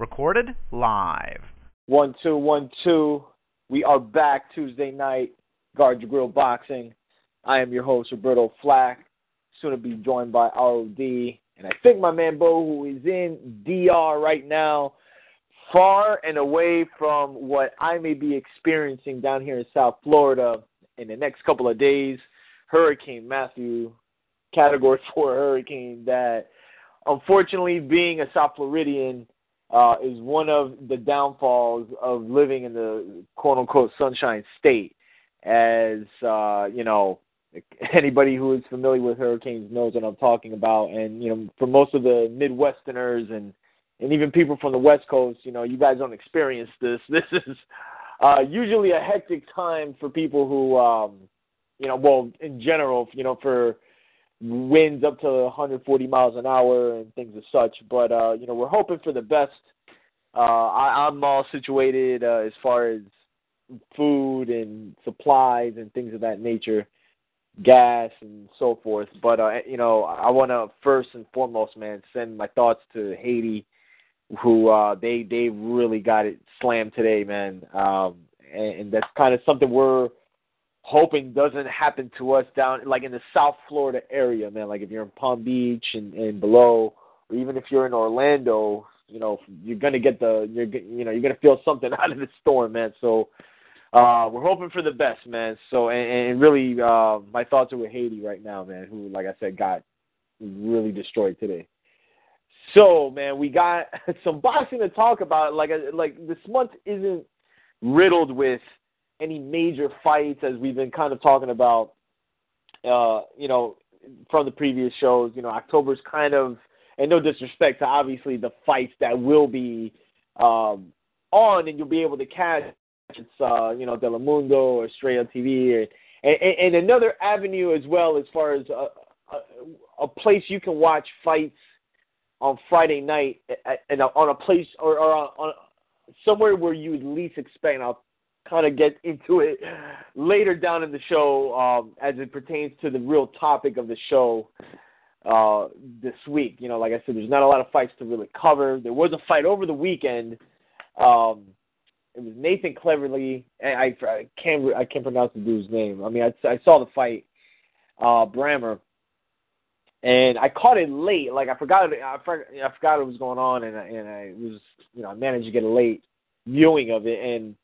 Recorded live. One two one two. We are back Tuesday night. Guard your grill boxing. I am your host Roberto Flack. Soon to be joined by ROD, and I think my man Bo, who is in DR right now, far and away from what I may be experiencing down here in South Florida in the next couple of days. Hurricane Matthew, Category Four hurricane that, unfortunately, being a South Floridian uh, is one of the downfalls of living in the quote unquote sunshine state. As uh, you know, anybody who is familiar with hurricanes knows what I'm talking about. And you know, for most of the Midwesterners and and even people from the West Coast, you know, you guys don't experience this. This is uh, usually a hectic time for people who, um, you know, well, in general, you know, for winds up to 140 miles an hour and things as such. But uh, you know, we're hoping for the best. Uh, I, I'm all situated uh, as far as food and supplies and things of that nature, gas and so forth. But uh, you know, I want to first and foremost, man, send my thoughts to Haiti, who uh, they they really got it slammed today, man. Um, and, and that's kind of something we're hoping doesn't happen to us down like in the South Florida area, man. Like if you're in Palm Beach and, and below, or even if you're in Orlando, you know, you're gonna get the you're you know you're gonna feel something out of the storm, man. So uh, we're hoping for the best, man. So and, and really, uh, my thoughts are with Haiti right now, man. Who, like I said, got really destroyed today. So, man, we got some boxing to talk about. Like, like this month isn't riddled with any major fights as we've been kind of talking about. Uh, you know, from the previous shows, you know, October's kind of, and no disrespect to obviously the fights that will be um, on, and you'll be able to catch. It's uh, you know Telemundo or Estrella TV, and, and, and another avenue as well as far as a, a, a place you can watch fights on Friday night at, on a place or, or on, on somewhere where you would least expect. And I'll kind of get into it later down in the show um, as it pertains to the real topic of the show uh, this week. You know, like I said, there's not a lot of fights to really cover. There was a fight over the weekend. Um, it was Nathan Cleverly. I, I can't I can't pronounce the dude's name. I mean, I, I saw the fight. Uh, Brähmer and I caught it late. Like I forgot, I forgot, I forgot what was going on, and I, and I was, you know, I managed to get a late viewing of it. And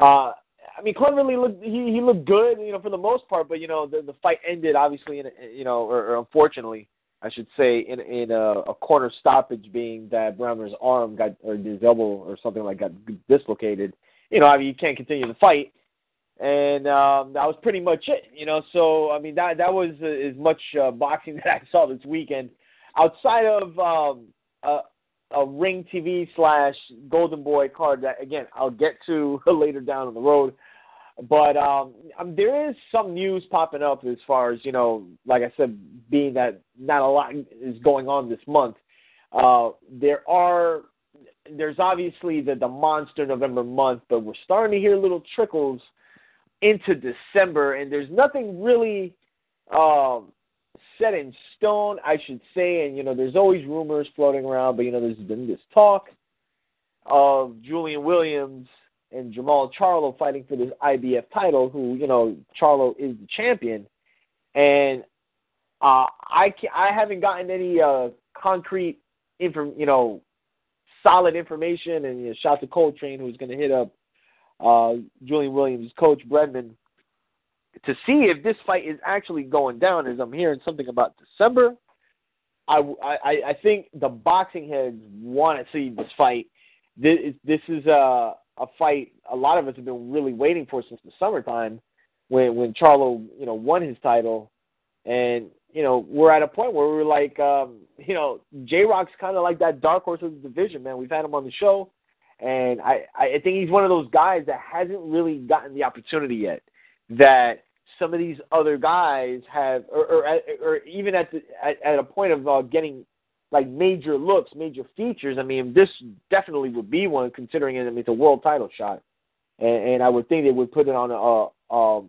uh, I mean, Cleverly looked, he he looked good, you know, for the most part. But you know, the the fight ended obviously in, a, you know, or, or unfortunately, I should say, in in a, a corner stoppage, being that Brähmer's arm got or his elbow or something like got dislocated. You know, I mean, you can't continue the fight and um, that was pretty much it. You know, so I mean that that was uh, as much uh, boxing that I saw this weekend. Outside of um, a, a Ring TV slash Golden Boy card that again I'll get to later down on the road. But um, um, there is some news popping up as far as you know, like I said, being that not a lot is going on this month. Uh, there are there's obviously the the monster November month, but we're starting to hear little trickles into December, and there's nothing really um, set in stone, I should say. And you know, there's always rumors floating around, but you know, there's been this talk of Julian Williams and Jermall Charlo fighting for this IBF title. Who you know, Charlo is the champion, and uh, I I haven't gotten any uh, concrete inform, you know, solid information. And you know, shout to Coltrane who's going to hit up uh, Julian Williams' coach Brendan to see if this fight is actually going down. As I'm hearing something about December, I, I, I think the boxing heads want to see this fight. This, this is a, a fight a lot of us have been really waiting for since the summertime when when Charlo you know won his title, and you know, we're at a point where we're like, um, you know, J Rock's kind of like that dark horse of the division, man. We've had him on the show, and I, I think he's one of those guys that hasn't really gotten the opportunity yet. That some of these other guys have, or, or, or even at, the, at at a point of uh, getting like major looks, major features. I mean, this definitely would be one, considering it. I mean, it's a world title shot, and, and I would think they would put it on a, a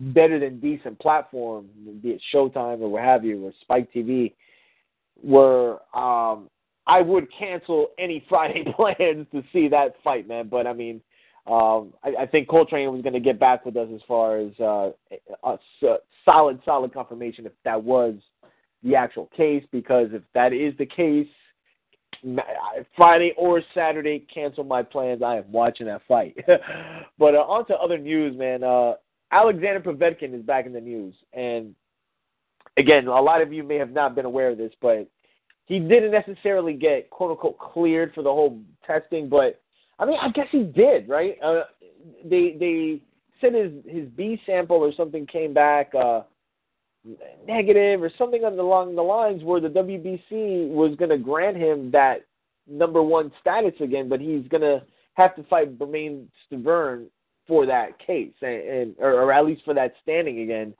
better than decent platform, be it Showtime or what have you, or Spike TV, where um, I would cancel any Friday plans to see that fight, man. But I mean, um, I, I think Coltrane was going to get back with us as far as uh, a, solid, solid confirmation if that was the actual case. Because if that is the case, Friday or Saturday, cancel my plans. I am watching that fight. but uh, on to other news, man. Uh, Alexander Povetkin is back in the news, and again, a lot of you may have not been aware of this, but he didn't necessarily get quote unquote cleared for the whole testing, but I mean, I guess he did, right? Uh, they they said his his B sample or something came back uh, negative or something along the lines where the WBC was going to grant him that number one status again, but he's going to have to fight Bermane Stiverne for that case, and, and or, or at least for that standing again.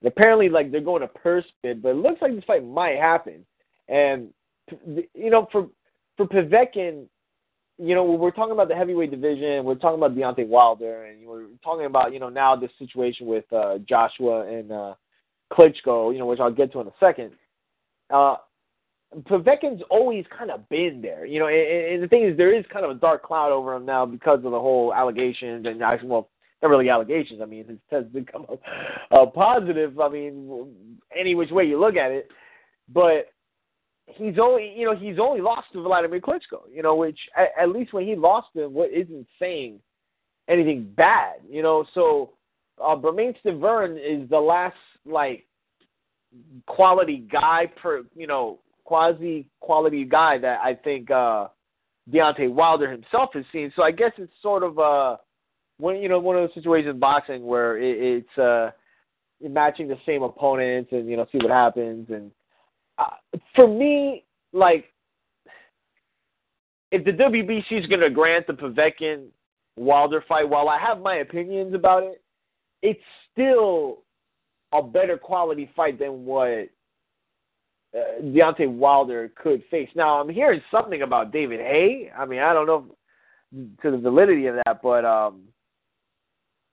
And apparently, like they're going to purse bid, but it looks like this fight might happen. And you know, for for Povetkin, you know, we're talking about the heavyweight division. We're talking about Deontay Wilder, and we're talking about you know now this situation with uh, Joshua and uh, Klitschko. You know, which I'll get to in a second. Uh, Povetkin's always kind of been there, you know. And, and the thing is, there is kind of a dark cloud over him now because of the whole allegations and actually, well, not really allegations. I mean, it has become a, a positive. I mean, any which way you look at it, but he's only, you know, he's only lost to Vladimir Klitschko, you know, which at, at least when he lost him, what isn't saying anything bad, you know. So, uh, Bermane Stiverne is the last like quality guy per, you know, quasi quality guy that I think uh Deontay Wilder himself has seen. So I guess it's sort of uh one you know one of those situations in boxing where it, it's uh matching the same opponents and you know see what happens and uh, for me like if the WBC is going to grant the Povetkin Wilder fight, while I have my opinions about it, it's still a better quality fight than what uh, Deontay Wilder could face. Now, I'm hearing something about David Haye. I mean, I don't know to the validity of that, but um,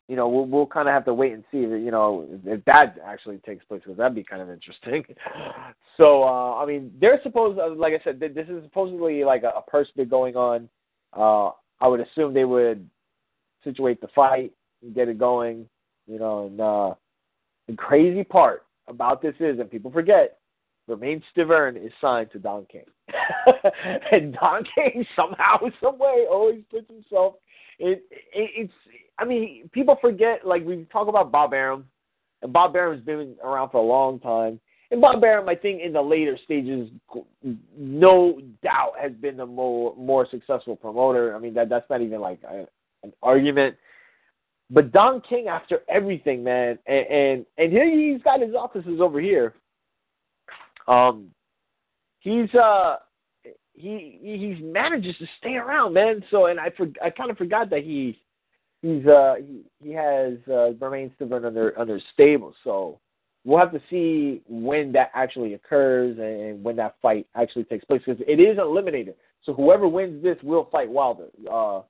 you know, we'll we'll kind of have to wait and see. If, you know, if that actually takes place, because that'd be kind of interesting. so, uh, I mean, they're supposed, uh, like I said, this is supposedly like a, a purse bid going on. Uh, I would assume they would situate the fight and get it going. You know, and uh, the crazy part about this is, and people forget, Bermane Stiverne is signed to Don King. and Don King somehow, some way, always puts himself in. It, it's, I mean, people forget, like, we talk about Bob Arum, and Bob Arum's been around for a long time. And Bob Arum, I think, in the later stages, no doubt has been the more more successful promoter. I mean, that that's not even like a, an argument. But Don King, after everything, man, and and, and here he's got his offices over here. Um, he's uh he he manages to stay around, man. So and I for, I kind of forgot that he he's uh he, he has uh Bermane Stiverne under under stable. So we'll have to see when that actually occurs and when that fight actually takes place because it is eliminated. So whoever wins this will fight Wilder. Uh,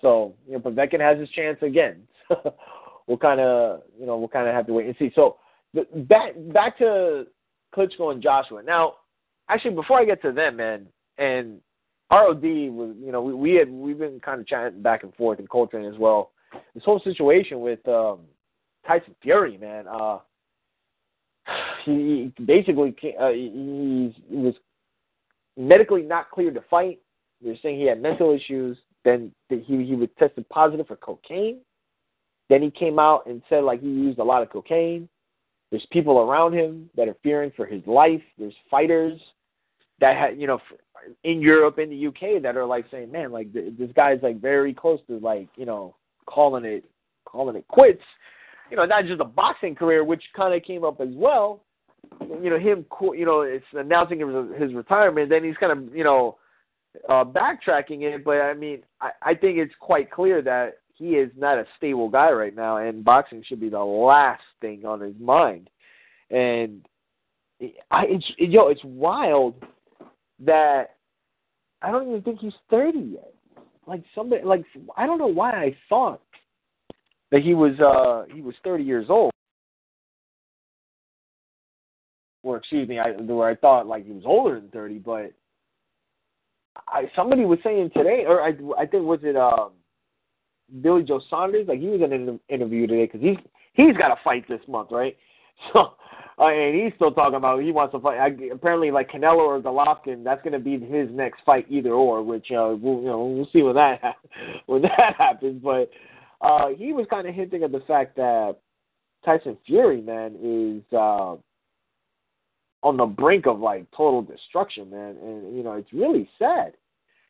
so you know, Povetkin has his chance again. we'll kind of you know we'll kind of have to wait and see. So the, back back to Klitschko and Joshua. Now, actually, before I get to them, man, and ROD was, you know, we, we had we've been kind of chatting back and forth in Coltrane as well. This whole situation with um, Tyson Fury, man. Uh, he basically uh, he, was medically not cleared to fight. They're saying he had mental issues. Then he he was tested positive for cocaine. Then he came out and said like he used a lot of cocaine. There's people around him that are fearing for his life. There's fighters that ha- you know in Europe in the UK that are like saying, man, like th- this guy's like very close to like you know calling it calling it quits. You know, not just a boxing career, which kind of came up as well. you know him, you know, it's announcing his, his retirement. Then he's kind of you know uh, backtracking it, but I mean, I, I think it's quite clear that he is not a stable guy right now, and boxing should be the last thing on his mind. And I, it's yo, it's wild that I don't even think he's thirty yet. Like somebody, like I don't know why I thought that he was uh he was thirty years old or excuse me, I where I thought like he was older than thirty, but I somebody was saying today, or I I think was it um Billy Joe Saunders? Like he was in an interview today because he's he's got a fight this month, right? So. Uh, and he's still talking about he wants to fight. I, apparently, like Canelo or Golovkin, that's going to be his next fight, either or. Which uh, we'll you know we'll see when that when that happens. But uh, he was kind of hinting at the fact that Tyson Fury, man, is uh, on the brink of like total destruction, man. And you know, it's really sad.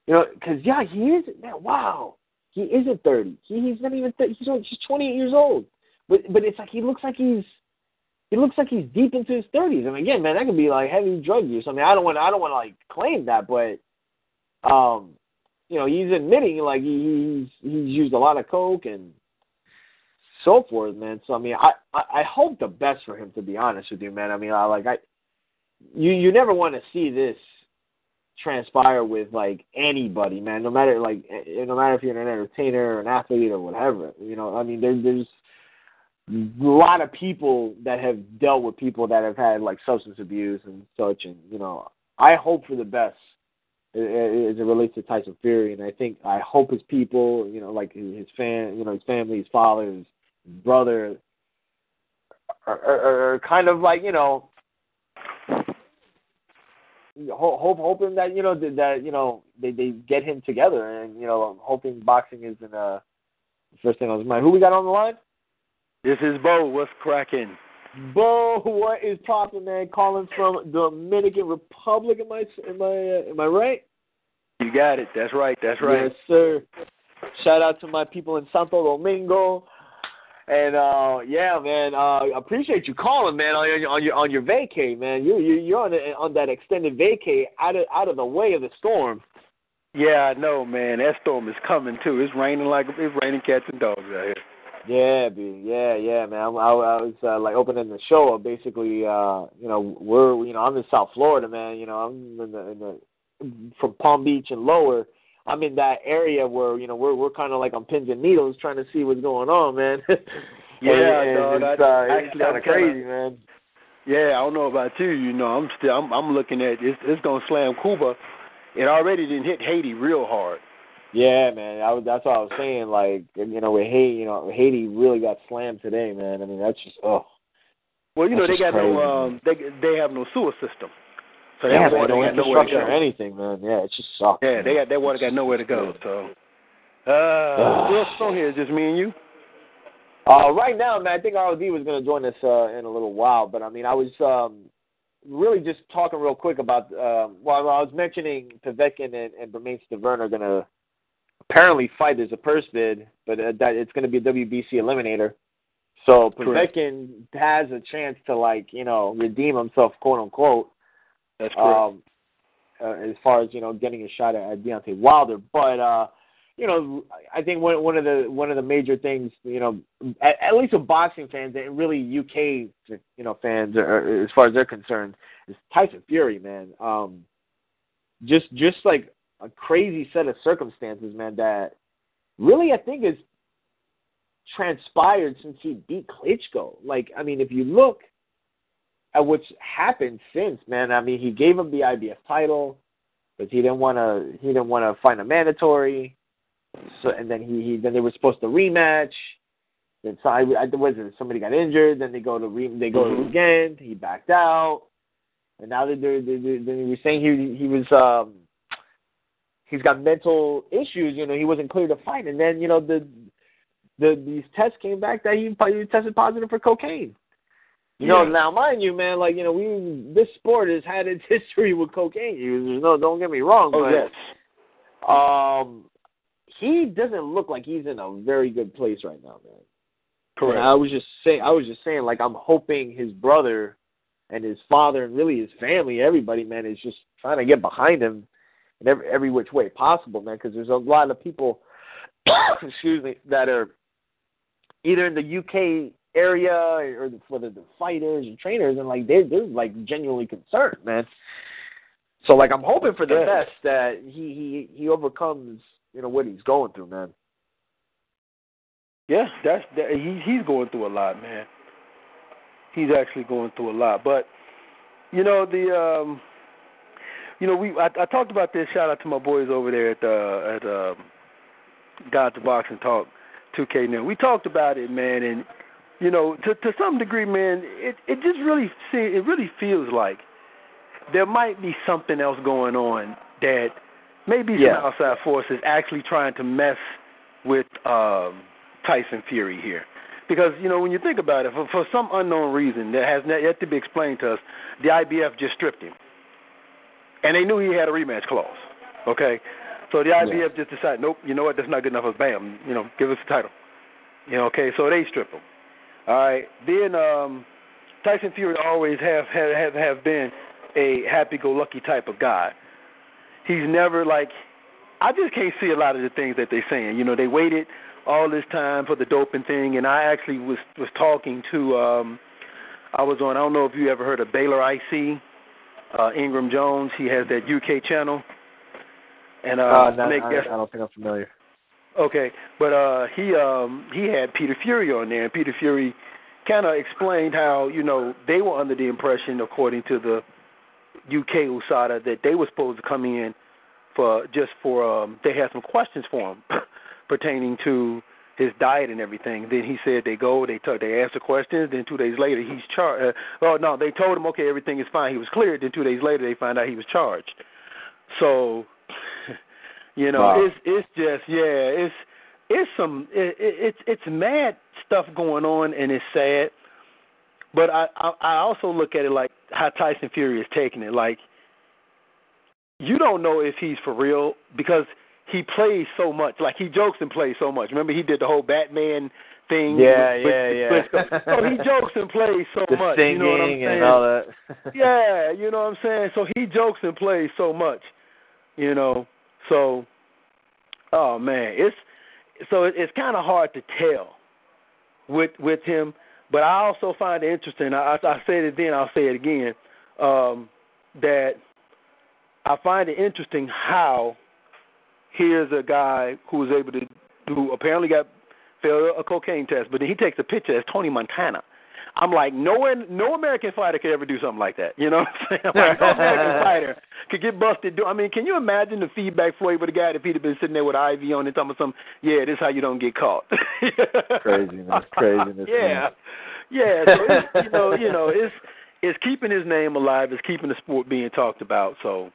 You know, because yeah, he is. Man, wow, he isn't thirty. He, he's not even. 30, he's he's twenty eight years old. But but it's like he looks like he's. He looks like he's deep into his thirties. and again, man, that could be like heavy drug use. I mean, I don't want. I don't want to like claim that, but um, you know, he's admitting like he, he's he's used a lot of coke and so forth, man. So I mean, I, I I hope the best for him. To be honest with you, man. I mean, I like I you you never want to see this transpire with like anybody, man. No matter like eh, no matter if you're an entertainer or an athlete or whatever. You know, I mean, there, there's a lot of people that have dealt with people that have had like substance abuse and such, and you know, I hope for the best as it relates to Tyson Fury, and I think I hope his people, you know, like his fan, you know, his family, his father, his brother, are, are, are kind of like you know hope hoping that you know that you know they they get him together and you know hoping boxing isn't uh first thing on his mind. Who we got on the line? This is Bo. What's cracking? Bo, what is popping, man? Calling from Dominican Republic. Am I am I uh, am I right? You got it. That's right. That's right. Yes, sir. Shout out to my people in Santo Domingo. And uh yeah, man, uh appreciate you calling, man, on your on your on your vacay, man. You you you're on on that extended vacay out of out of the way of the storm. Yeah, I know, man. That storm is coming too. It's raining like it's raining cats and dogs out here. Yeah, B. Yeah, yeah, man. I, I, was uh, like opening the show. Basically, uh, you know, we're you know I'm in South Florida, man. You know, I'm in the, in the from Palm Beach and lower. I'm in that area where you know we're we're kind of like on pins and needles trying to see what's going on, man. yeah, and, dog. It's, I, uh, it's kind of crazy, man. Yeah, I don't know about you. You know, I'm still I'm, I'm looking at it's, it's gonna slam Cuba. It already didn't hit Haiti real hard. Yeah, man. I was, that's what I was saying. Like, you know, with Haiti, you know, Haiti really got slammed today, man. I mean, that's just oh. Well, you know, they got crazy. no um, they they have no sewer system. So yeah, that water no got nowhere to infrastructure or anything, man. Yeah, it just sucks. Yeah, they got that water got nowhere to go. So, uh, what's on here? Just me and you. Uh, right now, man, I think ROD was going to join us uh, in a little while, but I mean, I was um, really just talking real quick about. Um, well, I was mentioning Povetkin and, and Bermane Stiverne are going to apparently fight as a purse bid, but uh, that it's going to be a WBC eliminator. So Povetkin has a chance to like you know redeem himself, quote unquote. That's correct. um, uh, as far as you know getting a shot at, at Deontay Wilder. But uh, you know, I think one one of the one of the major things, you know, at, at least with boxing fans and really UK, you know, fans, are, as far as they're concerned, is Tyson Fury, man. Um, just just like a crazy set of circumstances, man. That really I think has transpired since he beat Klitschko. Like, I mean, if you look at what's happened since, man. I mean, he gave him the IBF title, but he didn't want to. He didn't want to find a mandatory. So, and then he, he then they were supposed to rematch. Then so I, I was it somebody got injured. Then they go to re, they go Mhm. again. He backed out, and now they're they're, they're, they're, they were saying he he was um he's got mental issues. You know, he wasn't clear to fight, and then you know the the these tests came back that he, he tested positive for cocaine. You know, now mind you, man, like you know, we this sport has had its history with cocaine users. No, don't get me wrong, Oh but yes. um, he doesn't look like he's in a very good place right now, man. Correct. And I was just saying, I was just saying, like I'm hoping his brother and his father and really his family, everybody, man, is just trying to get behind him in every every which way possible, man. Because there's a lot of people, excuse me, that are either in the UK area or for the, the fighters and trainers, and like they're they're like genuinely concerned, man. So like I'm hoping for the best that he he he overcomes you know what he's going through, man. Yeah, that's that, he he's going through a lot, man. He's actually going through a lot, but you know the um, you know we I, I talked about this. Shout out to my boys over there at the at um, God to Boxing Talk 2K now. We talked about it, man, and you know to to some degree, man, it it just really see it really feels like there might be something else going on that maybe some Yeah. outside forces actually trying to mess with um, Tyson Fury here. Because you know when you think about it, for, for some unknown reason that has not yet to be explained to us, the IBF just stripped him, and they knew he had a rematch clause. Okay, so the IBF just decided, nope, you know what, that's not good enough. us. Bam, you know, give us the title. You know, okay, so they stripped him. All right, then um, Tyson Fury always have have have, have been a happy-go-lucky type of guy. He's never like I just can't see a lot of the things that they're saying. You know, they waited all this time for the doping thing, and I actually was was talking to. um I was on. I don't know if you ever heard of Baylor IC, uh, Ingram Jones. He has that UK channel, and uh, Uh, no, I, I don't think I'm familiar. Okay, but uh, he um, he had Peter Fury on there, and Peter Fury kind of explained how you know they were under the impression, according to the UK USADA, that they were supposed to come in for just for um, they had some questions for him pertaining to his diet and everything. Then he said they go, they t- they ask the questions. Then two days later he's charged. Uh, oh no, they told him okay, everything is fine. He was cleared. Then two days later they find out he was charged. So, you know, Wow. it's it's just yeah, it's it's some it, it, it's it's mad stuff going on and it's sad. But I, I I also look at it like how Tyson Fury is taking it. Like you don't know if he's for real because he plays so much. Like he jokes and plays so much. Remember he did the whole Batman thing. Yeah, with, yeah, with yeah. Briscoe. so he jokes and plays so the much. singing you know what I'm saying? and all that. yeah, you know what I'm saying? So he jokes and plays so much, you know. So, oh man, it's so it, it's kind of hard to tell with with him. But I also find it interesting. I, I, I said it then, I'll say it again. Um, that I find it interesting how here's a guy who was able to who apparently got failed a cocaine test, but then he takes a picture as Tony Montana. I'm like, no one, no American fighter could ever do something like that. You know what I'm saying? Like, no American fighter could get busted. Do I mean, can you imagine the feedback flow with a guy if he'd have been sitting there with IV on and talking him some, yeah, this is how you don't get caught. Craziness, craziness, Yeah, man. yeah. So it's, you know, you know, it's it's keeping his name alive. It's keeping the sport being talked about. So.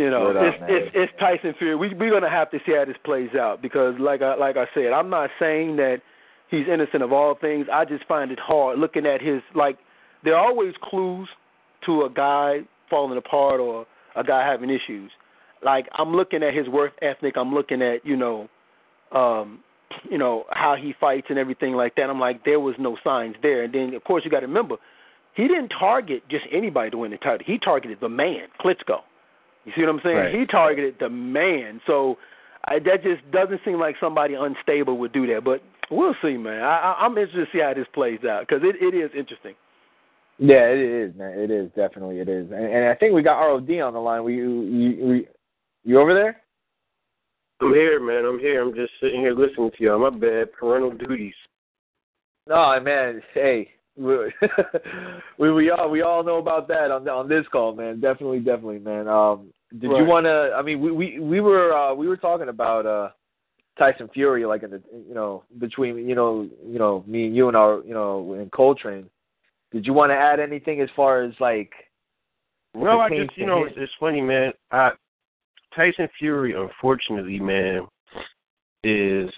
You know, up, it's, man. it's it's Tyson Fury. We we're gonna have to see how this plays out because, like I like I said, I'm not saying that he's innocent of all things. I just find it hard looking at his like. There are always clues to a guy falling apart or a guy having issues. Like I'm looking at his work ethic. I'm looking at you know, um, you know how he fights and everything like that. I'm like there was no signs there. And then of course you got to remember, he didn't target just anybody to win the title. He targeted the man, Klitschko. You see what I'm saying? Right. He targeted the man. So I, that just doesn't seem like somebody unstable would do that. But we'll see, man. I, I, I'm interested to see how this plays out because it, it is interesting. Yeah, it is, man. It is definitely it is, and, and I think we got ROD on the line. We you you, we, you over there? I'm here, man. I'm here. I'm just sitting here listening to y'all. My bad. Parental duties. No, man. Hey, we we, all we all know about that on on this call, man. Definitely, definitely, man. Um, did you want to? I mean, we we we were uh, we were talking about uh Tyson Fury, like in the you know between you know you know me and you and our you know and Coltrane. Did you want to add anything as far as like? Well, I just, you know, it's funny, man. I, Tyson Fury, unfortunately, man, is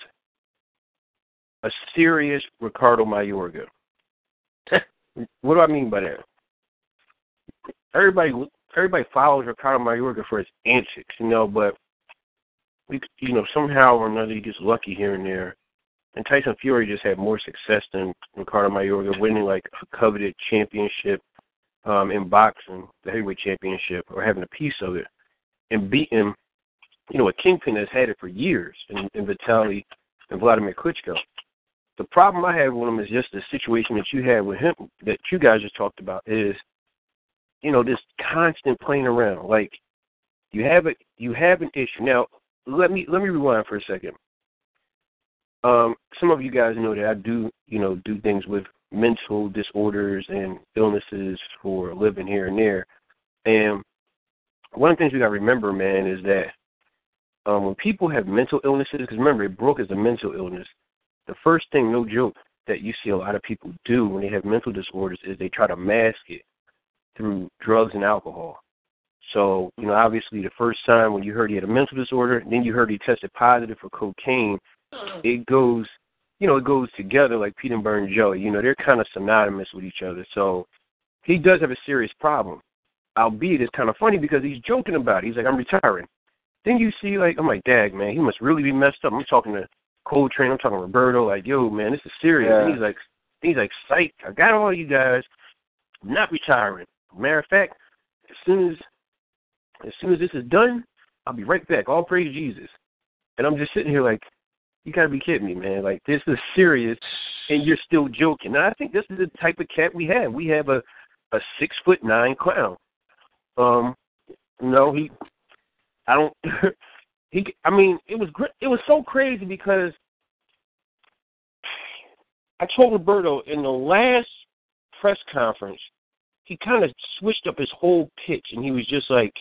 a serious Ricardo Mayorga. what do I mean by that? Everybody, everybody follows Ricardo Mayorga for his antics, you know, but we, you know, somehow or another he gets lucky here and there. And Tyson Fury just had more success than Ricardo Mayorga, winning like a coveted championship um, in boxing, the heavyweight championship, or having a piece of it, and beating, you know, a kingpin that's had it for years, in, in Vitaly and Vladimir Klitschko. The problem I have with him is just the situation that you had with him, that you guys just talked about, is, you know, this constant playing around. Like, you have a you have an issue now. Let me let me rewind for a second. Um, some of you guys know that I do, you know, do things with mental disorders and illnesses for living here and there. And one of the things we got to remember, man, is that um, when people have mental illnesses, because remember, it broke as a mental illness. The first thing, no joke, that you see a lot of people do when they have mental disorders is they try to mask it through drugs and alcohol. So, you know, obviously the first time when you heard he had a mental disorder, then you heard he tested positive for cocaine, it goes you know, it goes together like Peter and Burn Joey. You know, they're kind of synonymous with each other. So he does have a serious problem. Albeit it's kind of funny because he's joking about it. He's like, I'm retiring. Then you see like, I'm like, Dag, man, he must really be messed up. I'm talking to Coltrane, I'm talking to Roberto, like, yo, man, this is serious. Yeah. And he's like he's like, Psych, I got all you guys. I'm not retiring. Matter of fact, as soon as as soon as this is done, I'll be right back. All praise Jesus. And I'm just sitting here like, you gotta be kidding me, man. Like this is serious, and you're still joking. And I think this is the type of cat we have. We have a a six foot nine clown. Um, no, he, I don't. he, I mean, it was great. it was so crazy because I told Roberto in the last press conference, he kind of switched up his whole pitch, and he was just like,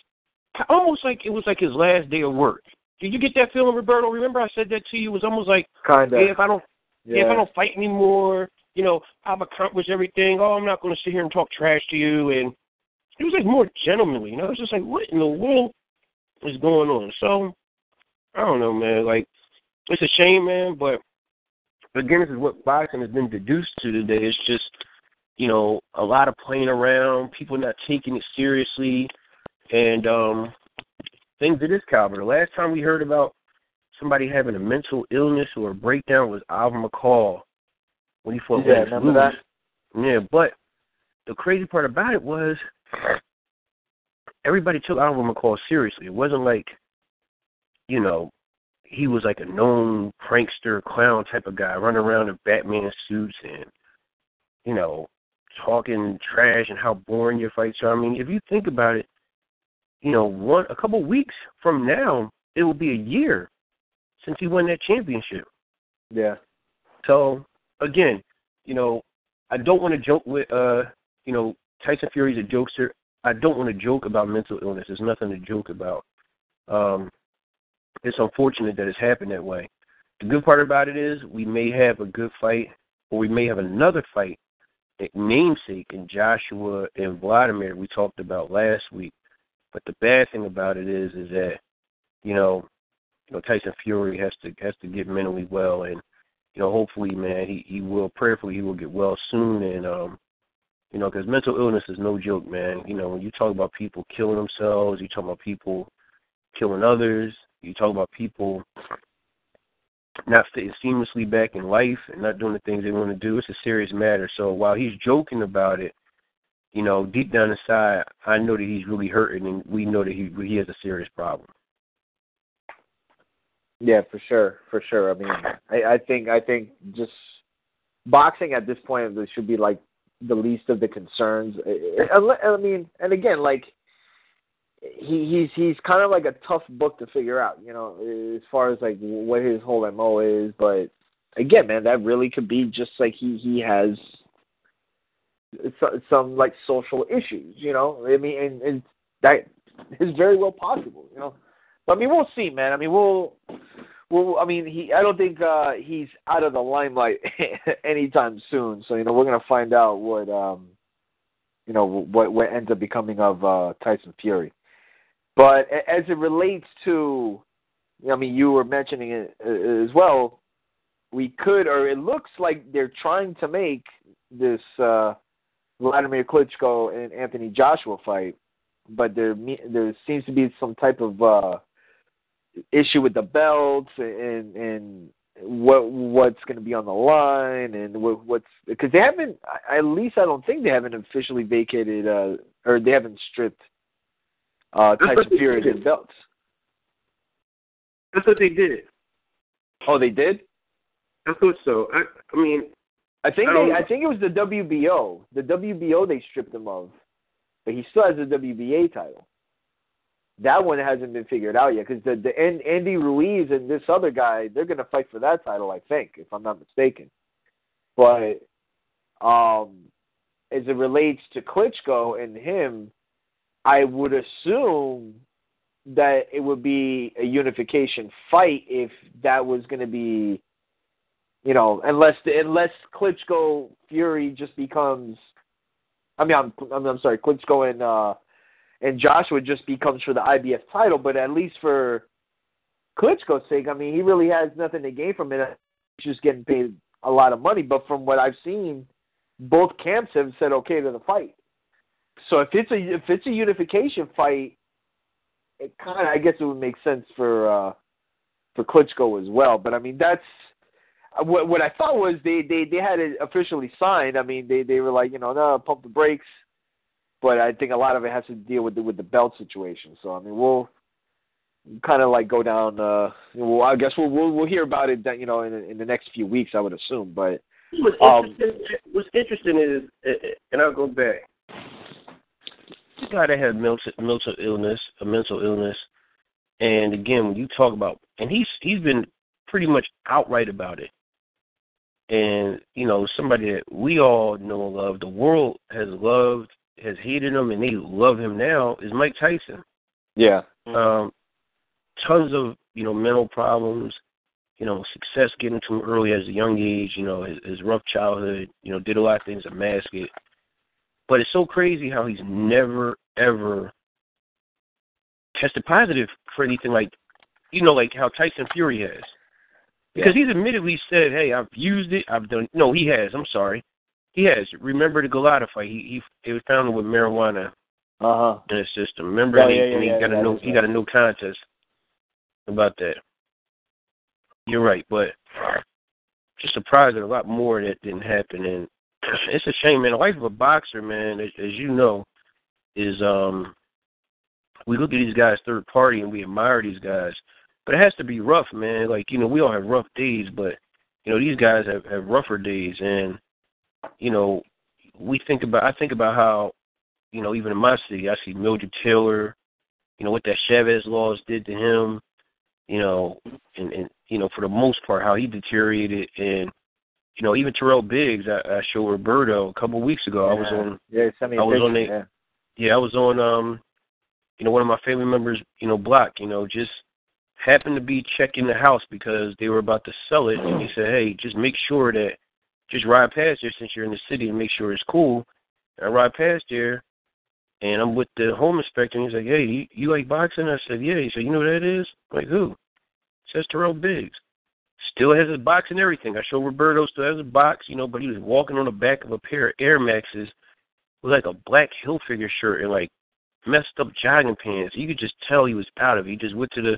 almost like it was like his last day of work. Did you get that feeling, Roberto? Remember I said that to you? It was almost like, kind of. Hey, if I don't, yeah. if I don't fight anymore, you know, I've accomplished everything. Oh, I'm not going to sit here and talk trash to you. And it was like more gentlemanly. You know, it's just like, what in the world is going on? So I don't know, man. Like it's a shame, man. But again, this is what boxing has been deduced to today. It's just you know a lot of playing around, people not taking it seriously, and um things of this caliber. The last time we heard about somebody having a mental illness or a breakdown was Oliver McCall when he fought yeah, remember that? Yeah, but the crazy part about it was everybody took Oliver McCall seriously. It wasn't like, you know, he was like a known prankster, clown type of guy, running around in Batman suits and, you know, talking trash and how boring your fights are. I mean, if you think about it, you know, one a couple weeks from now, it will be a year since he won that championship. Yeah. So again, you know, I don't want to joke with uh, you know, Tyson Fury's a jokester. I don't want to joke about mental illness. There's nothing to joke about. Um, it's unfortunate that it's happened that way. The good part about it is we may have a good fight, or we may have another fight, at namesake in Joshua and Vladimir we talked about last week. But the bad thing about it is, is that you know, you know Tyson Fury has to has to get mentally well, and you know, hopefully, man, he he will prayerfully he will get well soon, and um, you know, because mental illness is no joke, man. You know, when you talk about people killing themselves, you talk about people killing others, you talk about people not staying seamlessly back in life and not doing the things they want to do. It's a serious matter. So while he's joking about it, you know, deep down inside, I know that he's really hurting, and we know that he he has a serious problem. Yeah, for sure, for sure. I mean, I, I think I think just boxing at this point should be like the least of the concerns. I mean, and again, like he he's he's kind of like a tough book to figure out, you know, as far as like what his whole mo is. But again, man, that really could be just like he he has some some like social issues. You know, I mean, and, and that is very well possible. You know, but I mean, we'll see, man. I mean, we'll. Well, I mean, he. I don't think uh, he's out of the limelight anytime soon. So you know, we're gonna find out what um, you know, what what ends up becoming of uh, Tyson Fury. But as it relates to, I mean, you were mentioning it uh, as well. We could, or it looks like they're trying to make this uh, Vladimir Klitschko and Anthony Joshua fight, but there there seems to be some type of uh, issue with the belts and and what what's going to be on the line and what, what's because they haven't at least I don't think they haven't officially vacated uh or they haven't stripped uh of Fury his belts. That's what they did. Oh, they did. I thought so. I, I mean, I think I they, I think it was the WBO. The WBO they stripped him of, but he still has the WBA title. That one hasn't been figured out yet because the the An- Andy Ruiz and this other guy they're going to fight for that title, I think, if I'm not mistaken. But um, as it relates to Klitschko and him, I would assume that it would be a unification fight if that was going to be you know, unless the, unless Klitschko Fury just becomes, I mean, I'm I'm, I'm sorry, Klitschko and uh, and Joshua just becomes for the IBF title, but at least for Klitschko's sake, I mean, he really has nothing to gain from it. He's just getting paid a lot of money. But from what I've seen, both camps have said okay to the fight. So if it's a if it's a unification fight, it kind of I guess it would make sense for uh, for Klitschko as well. But I mean, that's what what I thought was they they they had it officially signed. I mean, they they were like, you know, no, pump the brakes. But I think a lot of it has to deal with the with the belt situation. So I mean, we'll kind of like go down. uh Well, I guess we'll we'll, we'll hear about it. That you know, in in the next few weeks, I would assume. But What's Um, interesting, what's interesting is, uh, and I'll go back. Guy that had mental mental illness, a mental illness, and again, when you talk about, and he's he's been pretty much outright about it. And you know, somebody that we all know and love, the world has loved, has hated him, and they love him now is Mike Tyson. yeah, Um, tons of you know mental problems, you know success getting to him early as a young age. You know his, his rough childhood. You know did a lot of things to mask it. But it's so crazy how he's never ever tested positive for anything like, you know, like how Tyson Fury has. Because he's admittedly said, "Hey, I've used it. I've done." No, he has. I'm sorry, he has. Remember the Golota fight? He he it was found with marijuana uh huh. in his system. Remember, Oh, and he, yeah, yeah, and he yeah, got a no is he right. got a no contest about that. You're right, but just surprised that a lot more that didn't happen, and it's a shame, man. The life of a boxer, man, as, as you know, is um we look at these guys third party and we admire these guys, but it has to be rough, man. Like you know, we all have rough days, but you know these guys have have rougher days, and you know we think about I think about how you know even in my city I see Meldrick Taylor, you know what that Chavez laws did to him, you know, and and you know for the most part how he deteriorated, and you know even Tyrell Biggs I, I showed Roberto a couple of weeks ago I was on yeah. Send me I was on the- yeah. yeah, I was on um you know, one of my family members, you know, block, you know, just happened to be checking the house because they were about to sell it and he said, Hey, just make sure that just ride past there since you're in the city and make sure it's cool. And I ride past there and I'm with the home inspector and he's like, Hey, you, you like boxing? I said, Yeah. He said, You know who that is? I'm like, who? He says Tyrell Biggs. Still has his box and everything. I show Roberto still has his box, you know, but he was walking on the back of a pair of Air Maxes with like a black hill figure shirt and like messed up jogging pants. You could just tell he was out of it. He just went to the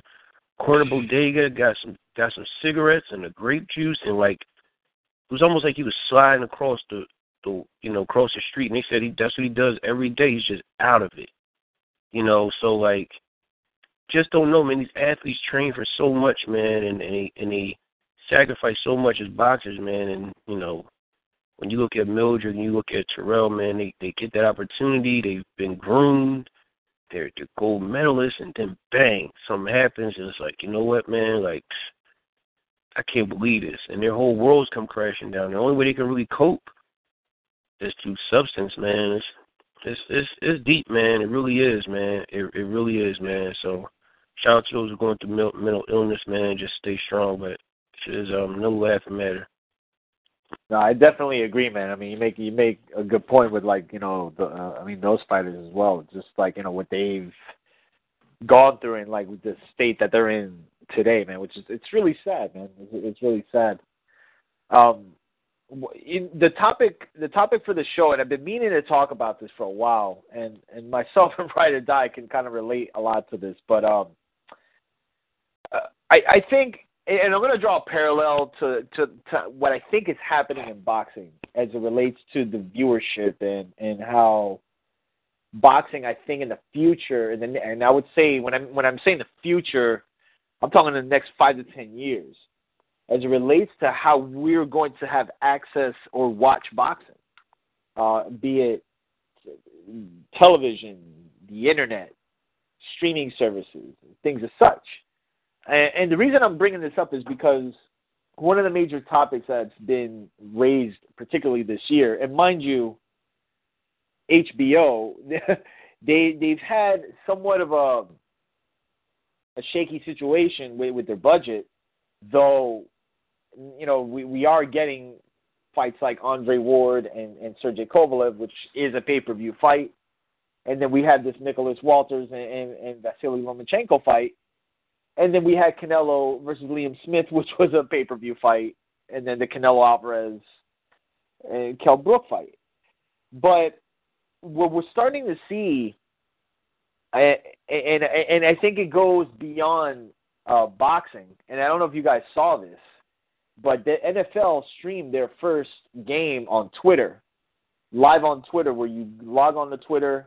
corner bodega, got some got some cigarettes and a grape juice and like it was almost like he was sliding across the the you know, across the street and they said he that's what he does every day. He's just out of it. You know, so like just don't know, man. These athletes train for so much, man, and and they, and they sacrifice so much as boxers, man. And you know, when you look at Meldrick and you look at Tyrell, man, they they get that opportunity. They've been groomed. They're they're gold medalists, and then bang, something happens, and it's like, you know what, man, like. I can't believe this, and their whole worlds come crashing down. The only way they can really cope is through substance, man. It's it's it's, it's deep, man. It really is, man. It it really is, man. So shout out to those who are going through mental illness, man. Just stay strong, but is um no laughing matter. No, I definitely agree, man. I mean, you make you make a good point with like you know, the, uh, I mean those fighters as well. Just like you know what they've gone through and like the state that they're in today, man. Which is it's really sad, man. It's, it's really sad. Um, in the topic the topic for the show, and I've been meaning to talk about this for a while, and and myself and Ride or Die can kind of relate a lot to this, but um, uh, I I think and I'm going to draw a parallel to, to to what I think is happening in boxing as it relates to the viewership and and how boxing I think in the future and and I would say when I'm when I'm saying the future, I'm talking in the next five to ten years, as it relates to how we're going to have access or watch boxing, uh, be it television, the internet, streaming services, things as such. And, and the reason I'm bringing this up is because one of the major topics that's been raised, particularly this year, and mind you, HBO, they they've had somewhat of a a shaky situation with, with their budget, though you know we, we are getting fights like Andre Ward and, and Sergey Kovalev, which is a pay per view fight. And then we had this Nicholas Walters and, and, and Vasily Lomachenko fight. And then we had Canelo versus Liam Smith, which was a pay per view fight. And then the Canelo Alvarez and Kell Brook fight. But what we're starting to see, and, and, I think it goes beyond uh, boxing, and I don't know if you guys saw this, but the NFL streamed their first game on Twitter, live on Twitter, where you log on to Twitter,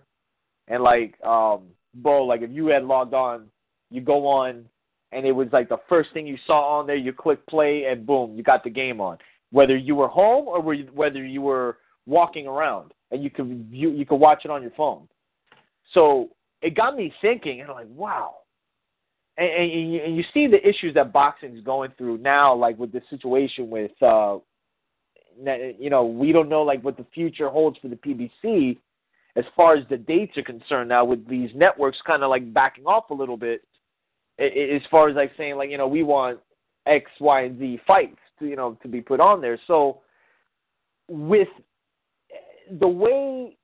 and like, um, like if you had logged on, you go on, and it was like the first thing you saw on there. You click play, and boom, you got the game on. Whether you were home or whether you were walking around, and you could view, you could watch it on your phone. So it got me thinking, and I'm like, wow, and, and, you, and you see the issues that boxing is going through now, like with the situation with, uh, you know, we don't know like what the future holds for the PBC as far as the dates are concerned. Now with these networks kind of like backing off a little bit, as far as like saying like you know we want X, Y, and Z fights to you know to be put on there. So with the way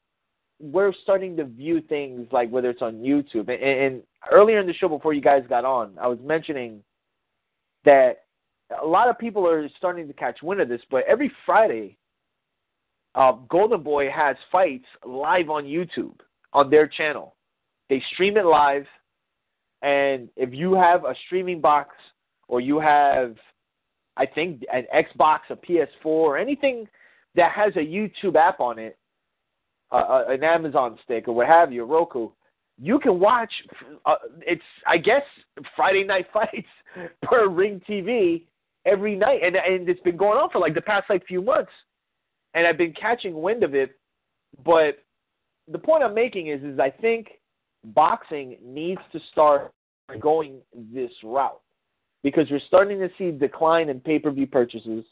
we're starting to view things like whether it's on YouTube. And, and earlier in the show, before you guys got on, I was mentioning that a lot of people are starting to catch wind of this. But every Friday, uh, Golden Boy has fights live on YouTube on their channel. They stream it live, and if you have a streaming box or you have, I think, an Xbox, a PS4, or anything that has a YouTube app on it, uh, an Amazon stick or what have you, Roku, you can watch. Uh, it's I guess Friday night fights per Ring TV every night, and and it's been going on for like the past like few months, and I've been catching wind of it. But the point I'm making is, is I think boxing needs to start going this route because we're starting to see decline in pay per view purchases.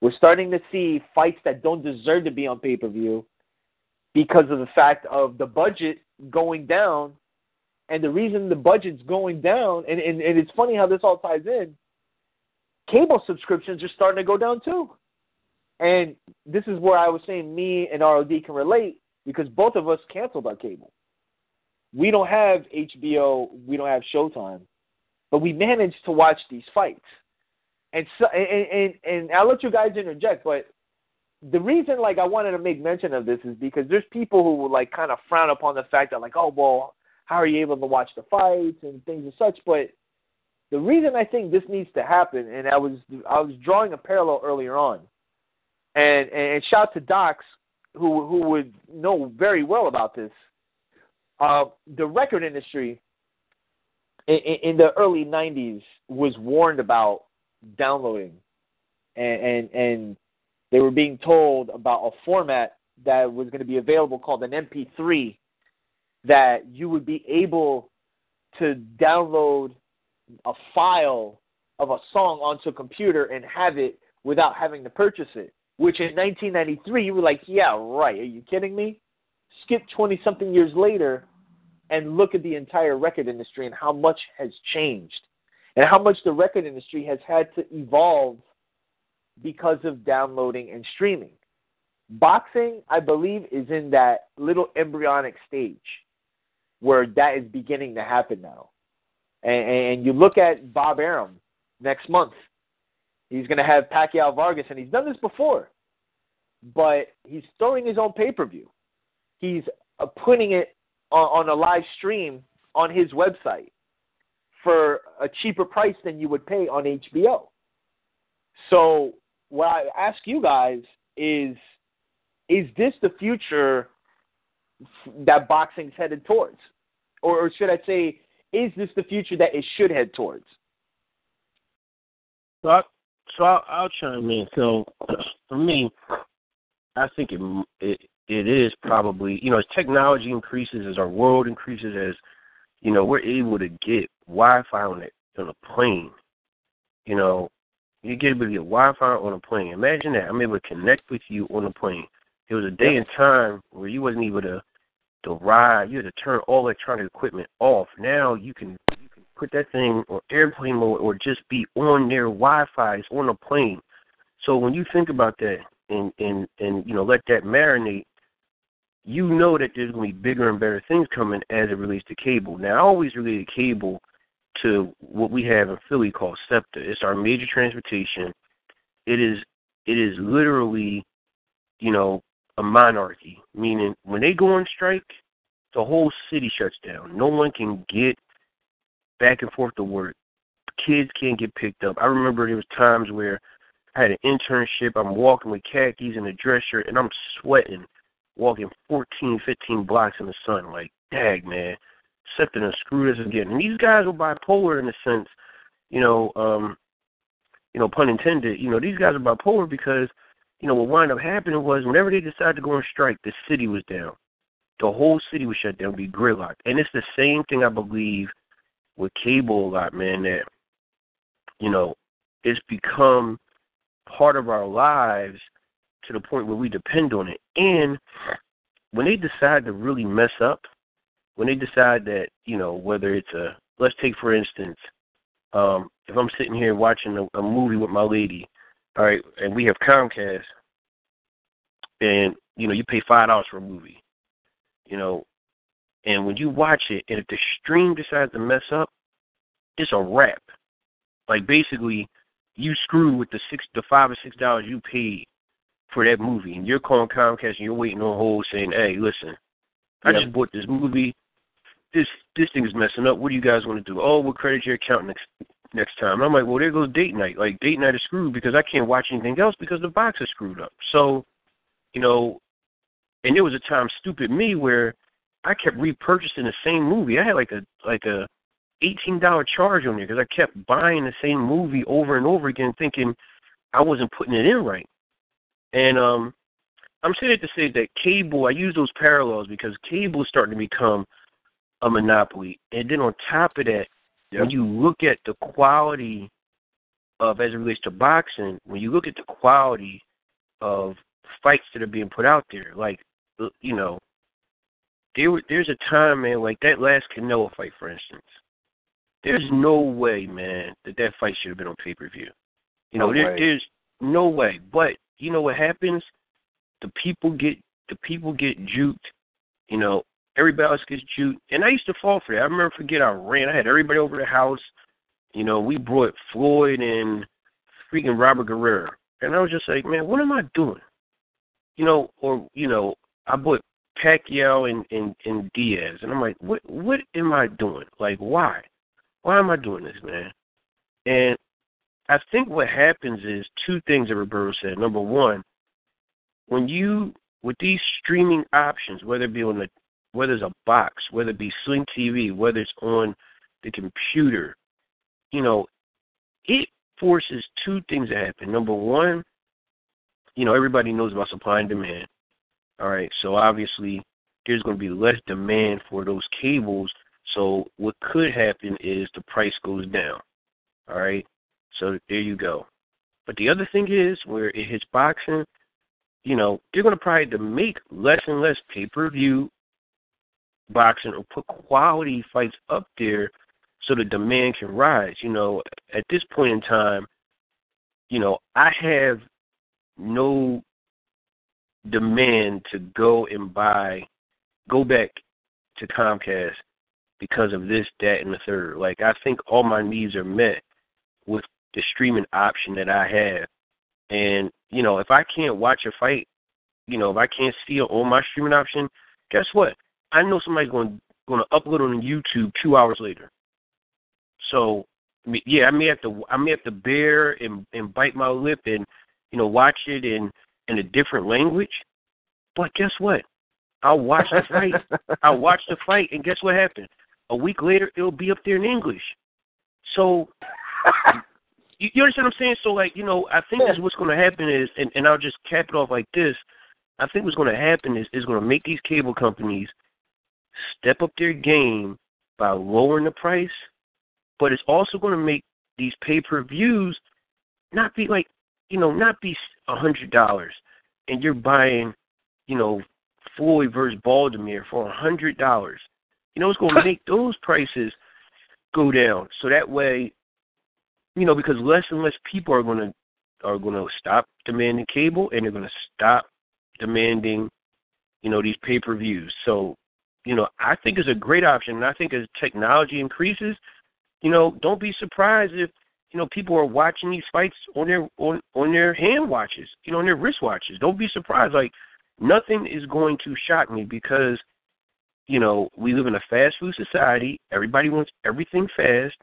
We're starting to see fights that don't deserve to be on pay per view because of the fact of the budget going down. And the reason the budget's going down, and, and, and it's funny how this all ties in, cable subscriptions are starting to go down too. And this is where I was saying me and ROD can relate because both of us canceled our cable. We don't have HBO, we don't have Showtime, but we managed to watch these fights. And so, and, and, and I'll let you guys interject, but the reason like I wanted to make mention of this is because there's people who will like kind of frown upon the fact that like oh well how are you able to watch the fights and things and such but the reason I think this needs to happen and I was I was drawing a parallel earlier on and and shout to Docs who who would know very well about this uh, the record industry in, in the early 90s was warned about downloading and and and they were being told about a format that was going to be available called an MP3 that you would be able to download a file of a song onto a computer and have it without having to purchase it. Which in 1993, you were like, yeah, right. Are you kidding me? Skip 20 something years later and look at the entire record industry and how much has changed and how much the record industry has had to evolve because of downloading and streaming. Boxing, I believe, is in that little embryonic stage where that is beginning to happen now. And, and you look at Bob Arum next month. He's going to have Pacquiao Vargas, and he's done this before, but he's throwing his own pay per view. He's uh, putting it on, on a live stream on his website for a cheaper price than you would pay on HBO. So what I ask you guys is is this the future that boxing's headed towards? Or, or should I say, is this the future that it should head towards? So, I, so I'll, I'll chime in. So, for me, I think it, it it is probably you know as technology increases, as our world increases, as you know we're able to get Wi-Fi on it on a plane. You know, you get able to get Wi-Fi on a plane. Imagine that I'm able to connect with you on a plane. There was a day and time where you wasn't able to to ride. You had to turn all electronic equipment off. Now you can you can put that thing on airplane mode or just be on their Wi-Fi It's on a plane. So when you think about that and and and you know let that marinate, you know that there's going to be bigger and better things coming as it relates to cable. Now I always related cable to what we have in Philly called SEPTA. It's our major transportation. It is it is literally, you know, a monarchy, meaning when they go on strike, the whole city shuts down. No one can get back and forth to work. Kids can't get picked up. I remember there was times where I had an internship. I'm walking with khakis and a dress shirt, and I'm sweating, walking 14, 15 blocks in the sun. Like, dag, man, something to screw this again. And these guys were bipolar in a sense, you know, um, you know, pun intended. You know, these guys are bipolar because you know, what wound up happening was whenever they decided to go on strike, the city was down. The whole city was shut down, be gridlocked. And it's the same thing I believe with cable a lot, man, that, you know, it's become part of our lives to the point where we depend on it. And when they decide to really mess up, when they decide that, you know, whether it's a, let's take for instance, um, if I'm sitting here watching a, a movie with my lady all right, and we have Comcast, and you know you pay five dollars for a movie, you know, and when you watch it, and if the stream decides to mess up, it's a wrap. Like basically, you screw with the six, the five or six dollars you paid for that movie, and you're calling Comcast and you're waiting on hold saying, "Hey, listen, I just bought this movie. This this thing is messing up. What do you guys want to do? Oh, we'll credit your account next next time. And I'm like, well, there goes date night. Like date night is screwed because I can't watch anything else because the box is screwed up. So, you know, and there was a time, stupid me, where I kept repurchasing the same movie. I had like a like a eighteen dollar charge on there because I kept buying the same movie over and over again, thinking I wasn't putting it in right. And um, I'm saying it to say that cable. I use those parallels because cable is starting to become a monopoly, and then on top of that, Yep. When you look at the quality of, as it relates to boxing, when you look at the quality of fights that are being put out there, like, uh, you know, there there's a time, man, like that last Canelo fight, for instance. There's no way, man, that that fight should have been on pay per view. You know, no there, there's no way. But you know what happens? The people get the people get juked. You know, everybody else gets juked. And I used to fall for that. I remember forget I ran. I had everybody over the house. You know, we brought Floyd and freaking Robert Guerrero. And I was just like, man, what am I doing? You know, or you know, I brought Pacquiao and, and, and Diaz and I'm like, what what am I doing? Like why? Why am I doing this, man? And I think what happens is two things that Roberto said. Number one, when you with these streaming options, whether it be on the whether it's a box, whether it be Sling TV, whether it's on the computer, you know, it forces two things to happen. Number one, you know, everybody knows about supply and demand. All right, so obviously there's going to be less demand for those cables. So what could happen is the price goes down. All right, so there you go. But the other thing is where it hits boxing, you know, they're going to probably to make less and less pay per view boxing or put quality fights up there so the demand can rise. You know, at this point in time, you know, I have no demand to go and buy, go back to Comcast because of this, that, and the third. Like, I think all my needs are met with the streaming option that I have. And, you know, if I can't watch a fight, you know, if I can't see it on my streaming option, guess what? I know somebody's going going to upload on YouTube two hours later. So yeah, I may have to I may have to bear and and bite my lip and you know watch it in in a different language. But guess what? I'll watch the fight. I'll watch the fight, and guess what happened? A week later, it'll be up there in English. So, you, you understand what I'm saying? So, like, you know, I think that's what's going to happen is, and, and I'll just cap it off like this. I think what's going to happen is is going to make these cable companies step up their game by lowering the price, but it's also going to make these pay per views not be like, you know, not be a hundred dollars, and you're buying, you know, Floyd versus Baldomir for a hundred dollars. You know, it's going to make those prices go down. So that way, you know, because less and less people are going to are going to stop demanding cable, and they're going to stop demanding, you know, these pay per views. So, you know, I think it's a great option. And I think as technology increases, you know, don't be surprised if you know people are watching these fights on their on on their hand watches, you know, on their wrist watches. Don't be surprised. Like nothing is going to shock me because you know we live in a fast food society. Everybody wants everything fast,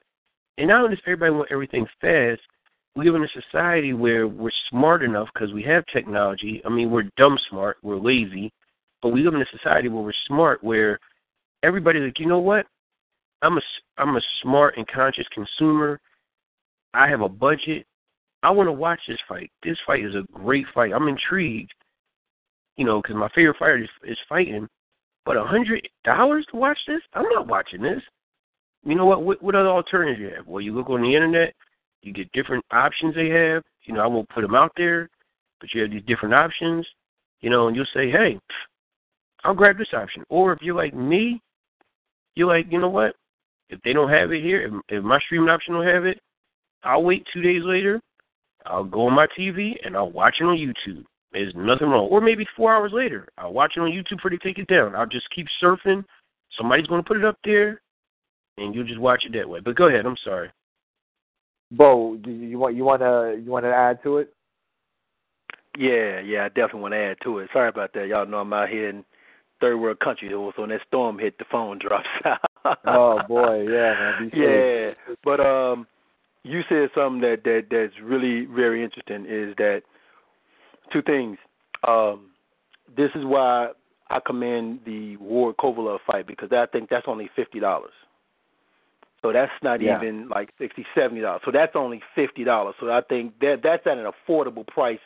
and not only does everybody want everything fast, we live in a society where we're smart enough because we have technology. I mean, we're dumb smart, we're lazy, but we live in a society where we're smart, where everybody's like, you know what? I'm a I'm a smart and conscious consumer. I have a budget. I want to watch this fight. This fight is a great fight. I'm intrigued, you know, because my favorite fighter is, is fighting. But a hundred dollars to watch this? I'm not watching this. You know what? What, what other alternatives you have? Well, you look on the internet. You get different options they have. You know, I won't put them out there, but you have these different options. You know, and you'll say, hey, I'll grab this option. Or if you're like me, you're like, you know what? If they don't have it here, if, if my streaming option don't have it, I'll wait two days later. I'll go on my TV and I'll watch it on YouTube. There's nothing wrong. Or maybe four hours later, I'll watch it on YouTube before they take it down. I'll just keep surfing. Somebody's going to put it up there, and you'll just watch it that way. But go ahead. I'm sorry. Bo, do you want you want to you want to add to it? Yeah, yeah, I definitely want to add to it. Sorry about that. Y'all know I'm out here in third world country, so when that storm hit, the phone drops out. oh boy, yeah, man. yeah, but um, you said something that that that's really very interesting. Is that two things? Um, this is why I commend the Ward Kovalev fight because I think that's only fifty dollars. So that's not yeah. even like sixty, seventy dollars. So that's only fifty dollars. So I think that that's at an affordable price.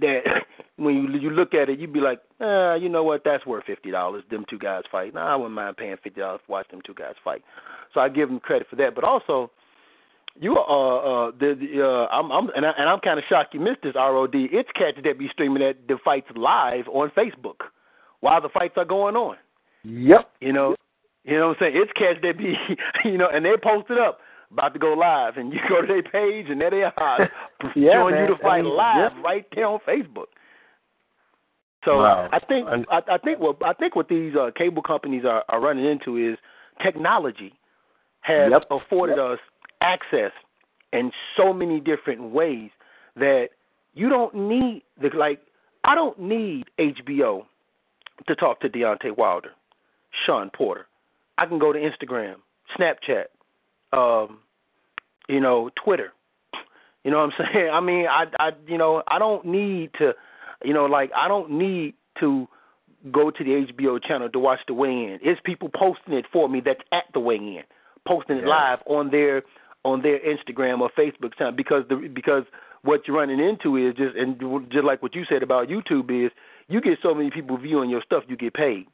That when you you look at it, you'd be like, uh, you know what, that's worth fifty dollars. Them two guys fight. Nah, I wouldn't mind paying fifty dollars to watch them two guys fight. So I give them credit for that. But also, you are uh uh the, the uh I'm I'm and, I, and I'm kind of shocked you missed this ROD. It's cats that be streaming that the fights live on Facebook while the fights are going on. Yep. You know, you know what I'm saying? It's cats that be, you know, and they posted up about to go live, and you go to their page, and there they are yeah, showing man. you the fight I mean, live yeah. right there on Facebook. So Wow. I think I, I think what I think what these uh, cable companies are, are running into is technology has Yep. afforded us access in so many different ways that you don't need the like I don't need HBO to talk to Deontay Wilder, Shawn Porter. I can go to Instagram, Snapchat, um, you know, Twitter. You know what I'm saying? I mean, I, I, you know, I don't need to, you know, like I don't need to go to the HBO channel to watch the weigh-in. It's people posting it for me that's at the weigh-in, posting it Yeah. live on their on their Instagram or Facebook channel because the because what you're running into is just and just like what you said about YouTube is you get so many people viewing your stuff, you get paid.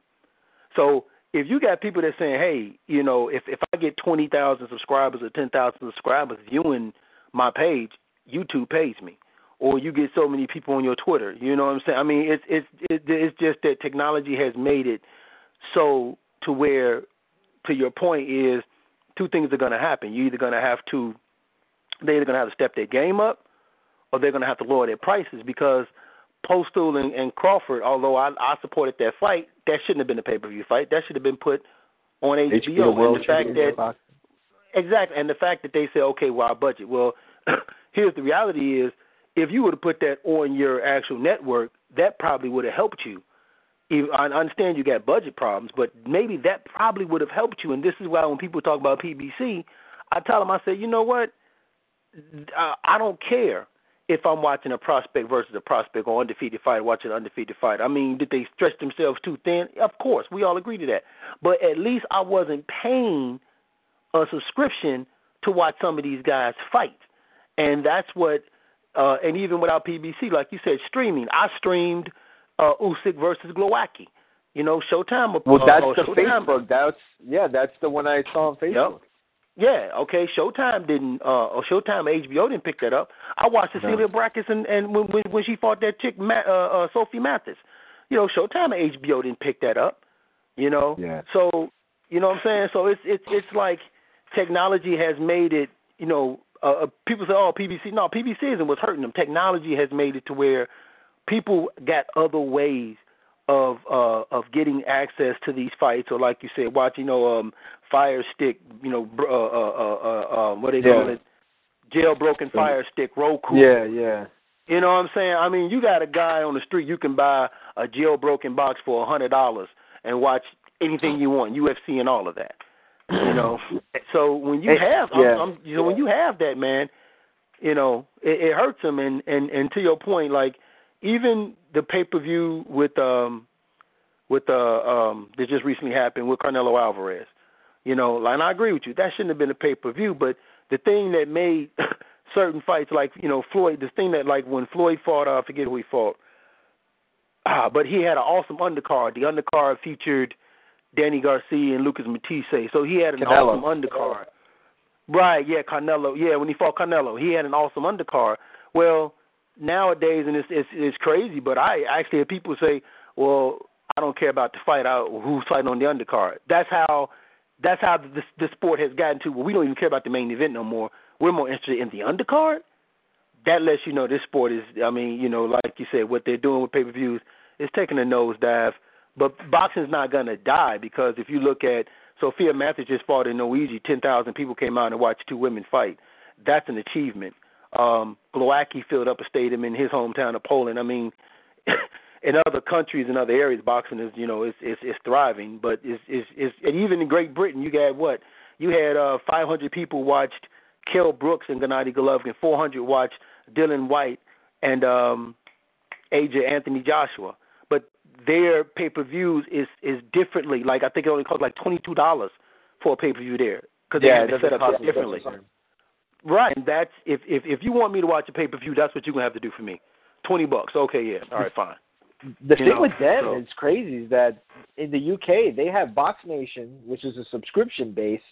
So if you got people that saying, hey, you know, if if I get twenty thousand subscribers or ten thousand subscribers viewing my page, YouTube pays me. Or you get so many people on your Twitter. You know what I'm saying? I mean, it's it's it, it's just that technology has made it so to where, to your point, is two things are going to happen. You're either going to have to, they're either going to have to step their game up, or they're going to have to lower their prices because Postol and, and Crawford, although I, I supported that fight, that shouldn't have been a pay per view fight. That should have been put on HBO. HBO and the fact that exactly, and the fact that they say, okay, well, our budget. Well, here's the reality: is if you would have put that on your actual network, that probably would have helped you. I understand you got budget problems, but maybe that probably would have helped you. And this is why when people talk about PBC, I tell them, I say, you know what? I don't care if I'm watching a prospect versus a prospect or undefeated fight, watching an undefeated fight. I mean, did they stretch themselves too thin? Of course, we all agree to that. But at least I wasn't paying a subscription to watch some of these guys fight, and that's what. Uh, and even without PBC, like you said, streaming. I streamed uh, Usyk versus Glowacki. You know, Showtime. Well, uh, that's uh, the Showtime. Facebook. That's yeah, that's the one I saw on Facebook. Yep. Yeah, okay. Showtime didn't, uh, or Showtime HBO didn't pick that up. I watched Cecilia Brækhus and and when when when she fought that chick, Ma- uh, uh, Sophie Mathis. You know, Showtime and HBO didn't pick that up. You know, Yeah. so you know what I'm saying. So it's it's it's like technology has made it. You know, uh, uh, people say, oh, PBC. No, PBC isn't what's hurting them. Technology has made it to where people got other ways of uh of getting access to these fights or like you said watch you know um fire stick you know br- uh uh uh, uh um what they call Yeah. it jailbroken fire stick Roku Yeah, yeah. you know what I'm saying I mean you got a guy on the street you can buy a jailbroken box for a hundred dollars and watch anything you want UFC and all of that you know so when you have yeah. I'm, I'm, you know when you have that man you know it, it hurts them and and and to your point like even the pay per view with um with uh um that just recently happened with Carnelo Alvarez. You know, like, and I agree with you. That shouldn't have been a pay per view, but the thing that made certain fights like, you know, Floyd the thing that like when Floyd fought uh, I forget who he fought. Ah, but he had an awesome undercard. The undercard featured Danny Garcia and Lucas Matthysse. So he had an Canelo. awesome undercard. Right, yeah, Carnelo. Yeah, when he fought Carnelo, he had an awesome undercard. Well, nowadays, and it's it's, it's crazy, but I actually have people say, "Well, I don't care about the fight. I, who's fighting on the undercard?" That's how that's how the the sport has gotten to. Well, we don't even care about the main event no more. We're more interested in the undercard. That lets you know this sport is. I mean, you know, like you said, what they're doing with pay per views is taking a nosedive. But boxing's not gonna die because if you look at Sophia Mathis just fought in Noeasy, ten thousand people came out and watched two women fight. That's an achievement. Um, Glowacki filled up a stadium in his hometown of Poland. I mean, in other countries and other areas, boxing is you know is is, is thriving. But is is is and even in Great Britain, you got what you had uh, 500 people watched Kell Brooks and Gennady Golovkin. 400 watched Dillian Whyte and um, AJ Anthony Joshua. But their pay per views is is differently. Like I think it only costs like twenty two dollars for a pay per view there because Yeah, they set up differently. as- Right. And that's if if if you want me to watch a pay per view, that's what you're gonna have to do for me. Twenty bucks. Okay, yeah. All right, fine. The You thing know, with them so- is crazy is that in the UK they have Box Nation, which is a subscription based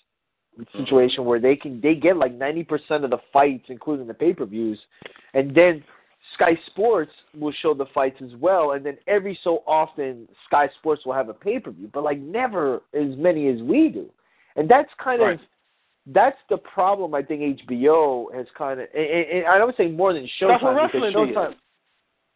Mm-hmm. situation where they can they get like ninety percent of the fights, including the pay per views, and then Sky Sports will show the fights as well, and then every so often Sky Sports will have a pay per view, but like never as many as we do, and that's kind Right. of that's the problem I think HBO has kind of, and, and I don't say more than Showtime That's what wrestling did. Showtime.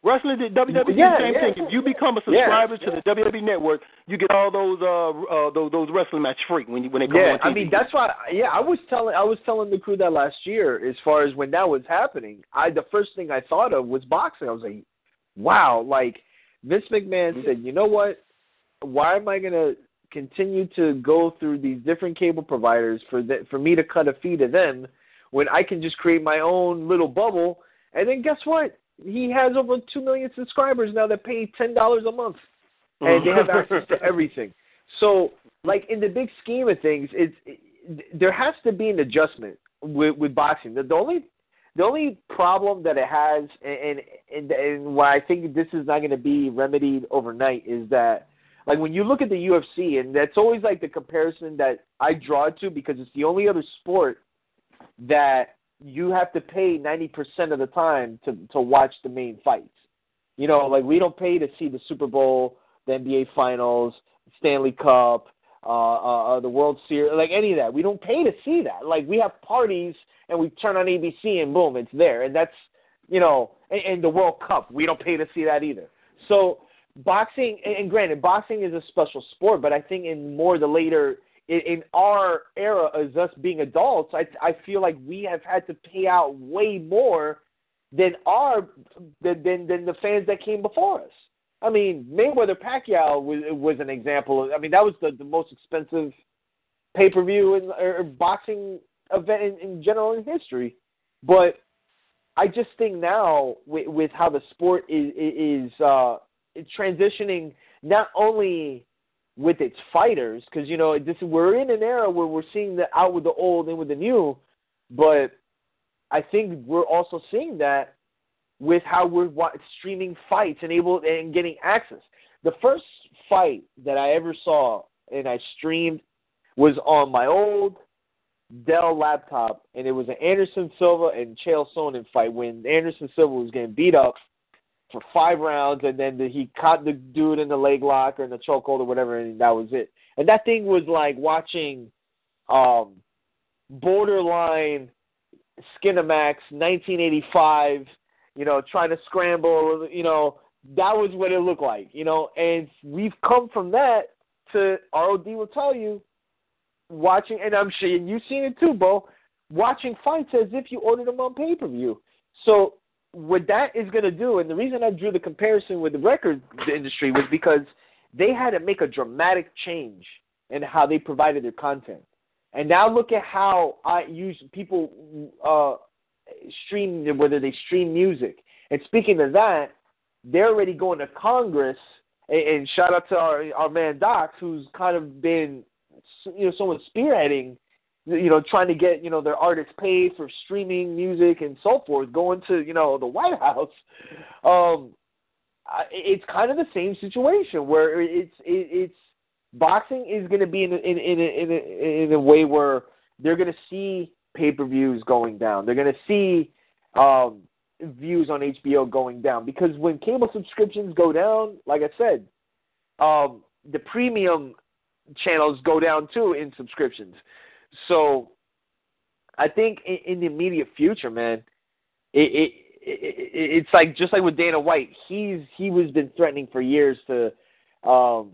Wrestling did WWE Yeah, the same yeah. thing. If you become a subscriber to the WWE network, you get all those uh uh those those wrestling match free when you when they come yeah, on TV. I mean that's why. Yeah, I was telling I was telling the crew that last year. As far as when that was happening, I the first thing I thought of was boxing. I was like, wow, like Vince McMahon said, you know what? Why am I gonna continue to go through these different cable providers for the, for me to cut a fee to them when I can just create my own little bubble? And then guess what? He has over two million subscribers now that pay ten dollars a month and they have access to everything. So, like in the big scheme of things, it's it, there has to be an adjustment with, with boxing. The, the only the only problem that it has, and and and why I think this is not going to be remedied overnight, is that like when you look at the UFC, and that's always like the comparison that I draw to because it's the only other sport that you have to pay ninety percent of the time to to watch the main fights. You know, like we don't pay to see the Super Bowl, the NBA Finals, Stanley Cup, uh, uh, uh, the World Series, like any of that. We don't pay to see that. Like we have parties and we turn on ABC and boom, it's there. And that's, you know, and, and the World Cup, we don't pay to see that either. So boxing, and, and granted, boxing is a special sport, but I think in more the later, in, in our era as us being adults, I, I feel like we have had to pay out way more than our than than, than the fans that came before us. I mean, Mayweather Pacquiao was was an example. Of, I mean, that was the, the most expensive pay per view in or boxing event in, in general in history. But I just think now with, with how the sport is is uh, transitioning, not only with its fighters, because you know this we're in an era where we're seeing the out with the old and with the new, but I think we're also seeing that with how we're streaming fights and able and getting access. The first fight that I ever saw and I streamed was on my old Dell laptop, and it was an Anderson Silva and Chael Sonnen fight when Anderson Silva was getting beat up for five rounds, and then the, he caught the dude in the leg lock or in the chokehold or whatever, and that was it. And that thing was like watching um, borderline Skinamax 1985, you know, trying to scramble, you know, that was what it looked like, you know, and we've come from that to ROD will tell you watching, and I'm sure you've seen it too, Bo, watching fights as if you ordered them on pay per view. So what that is going to do, and the reason I drew the comparison with the record industry was because they had to make a dramatic change in how they provided their content. And now look at how I use people uh, stream whether they stream music. And speaking of that, they're already going to Congress. And, and shout out to our our man Docs, who's kind of been you know someone spearheading you know trying to get you know their artists paid for streaming music and so forth going to you know the white house. Um it's kind of the same situation where it's it, it's boxing is going to be in in in in a, in a way where they're going to see pay-per-views going down. They're going to see um views on HBO going down. Because when cable subscriptions go down like I said um the premium channels go down too in subscriptions. So I think in, in the immediate future, man, it, it, it it's like just like with Dana White, he's he was been threatening for years to, um,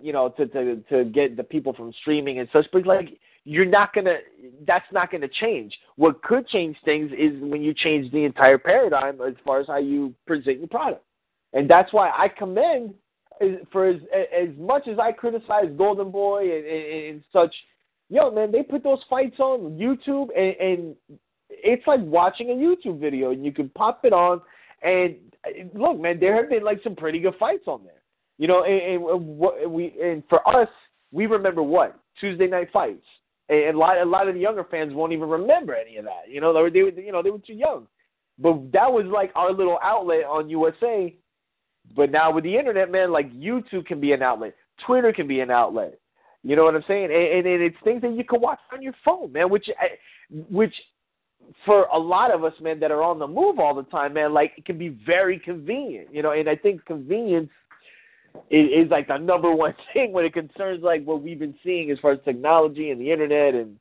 you know, to to to get the people from streaming and such. But like, you're not gonna, that's not gonna change. What could change things is when you change the entire paradigm as far as how you present your product, and that's why I commend for as as much as I criticize Golden Boy and, and, and such, yo man, they put those fights on YouTube and, and it's like watching a YouTube video, and you can pop it on. And look, man, there have been like some pretty good fights on there, you know. And, and what we and for us, we remember what Tuesday night fights, and a lot a lot of the younger fans won't even remember any of that. You know, they were, they were you know they were too young. But that was like our little outlet on USA but now with the internet, man, like YouTube can be an outlet, Twitter can be an outlet. You know what I'm saying? And, and it's things that you can watch on your phone, man. Which, which, for a lot of us, man, that are on the move all the time, man, like it can be very convenient. You know, and I think convenience is, is like the number one thing when it concerns like what we've been seeing as far as technology and the internet and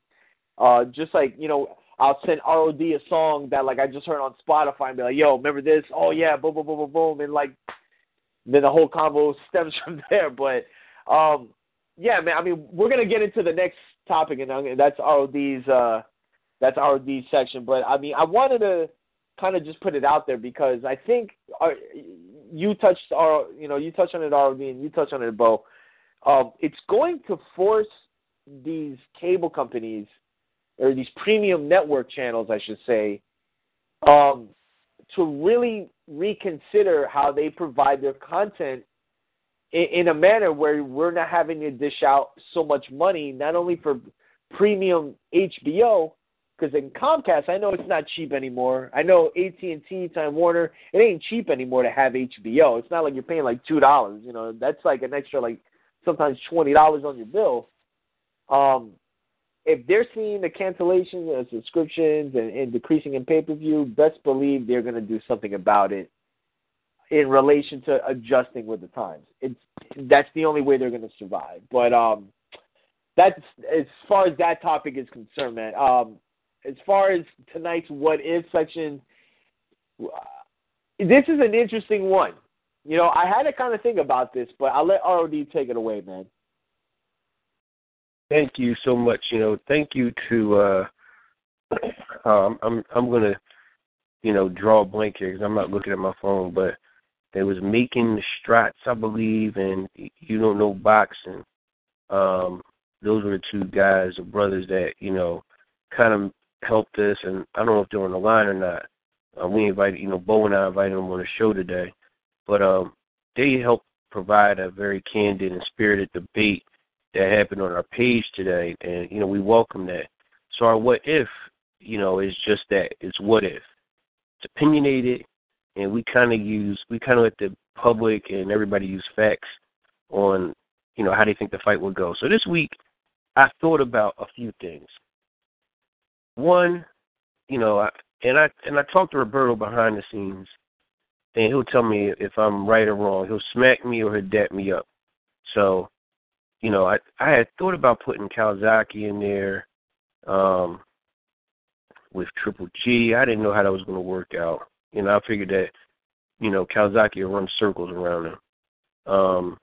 uh just like you know I'll send ROD a song that like I just heard on Spotify and be like, yo, remember this? Oh yeah, boom, boom, boom, boom, boom, and like then the whole combo stems from there. But um, yeah, man. I mean, we're gonna get into the next topic, and that's ROD's uh, that's ROD's section. But I mean, I wanted to kind of just put it out there because I think our, uh, you touched our, you know, you touched on it, ROD, and you touched on it, Bo. Um, it's going to force these cable companies or these premium network channels, I should say, um, to really reconsider how they provide their content in, in a manner where we're not having to dish out so much money, not only for premium HBO, because in Comcast, I know it's not cheap anymore. I know AT and T, Time Warner, it ain't cheap anymore to have HBO. It's not like you're paying like two dollars. You know, that's like an extra like sometimes twenty dollars on your bill. Um, if they're seeing the cancellations of subscriptions and, and decreasing in pay per view, best believe they're going to do something about it in relation to adjusting with the times. It's that's the only way they're going to survive. But um, that's as far as that topic is concerned, man. Um, as far as tonight's what if section, this is an interesting one. You know, I had to kind of think about this, but I'll let ROD take it away, man thank you so much. You know, thank you to. uh um, I'm I'm gonna, you know, draw a blank here because I'm not looking at my phone, but there was making the strats, I believe, and you don't know boxing. Um, those were the two guys or brothers that you know kind of helped us, and I don't know if they're on the line or not. Uh, we invited, you know, Bo and I invited them on the show today, but um, they helped provide a very candid and spirited debate that happened on our page today, and you know we welcome that. So our what if, you know, is just that. It's what if. It's opinionated, and we kind of use we kind of let the public and everybody use facts on, you know, how they think the fight would go. So this week, I thought about a few things. One, you know, I, and I and I talked to Roberto behind the scenes, and he'll tell me if I'm right or wrong. He'll smack me or he'll dap me up. So, you know, I I had thought about putting Calzaghe in there um, with Triple G. I didn't know how that was going to work out. You know, I figured that you know Calzaghe would run circles around him. Um,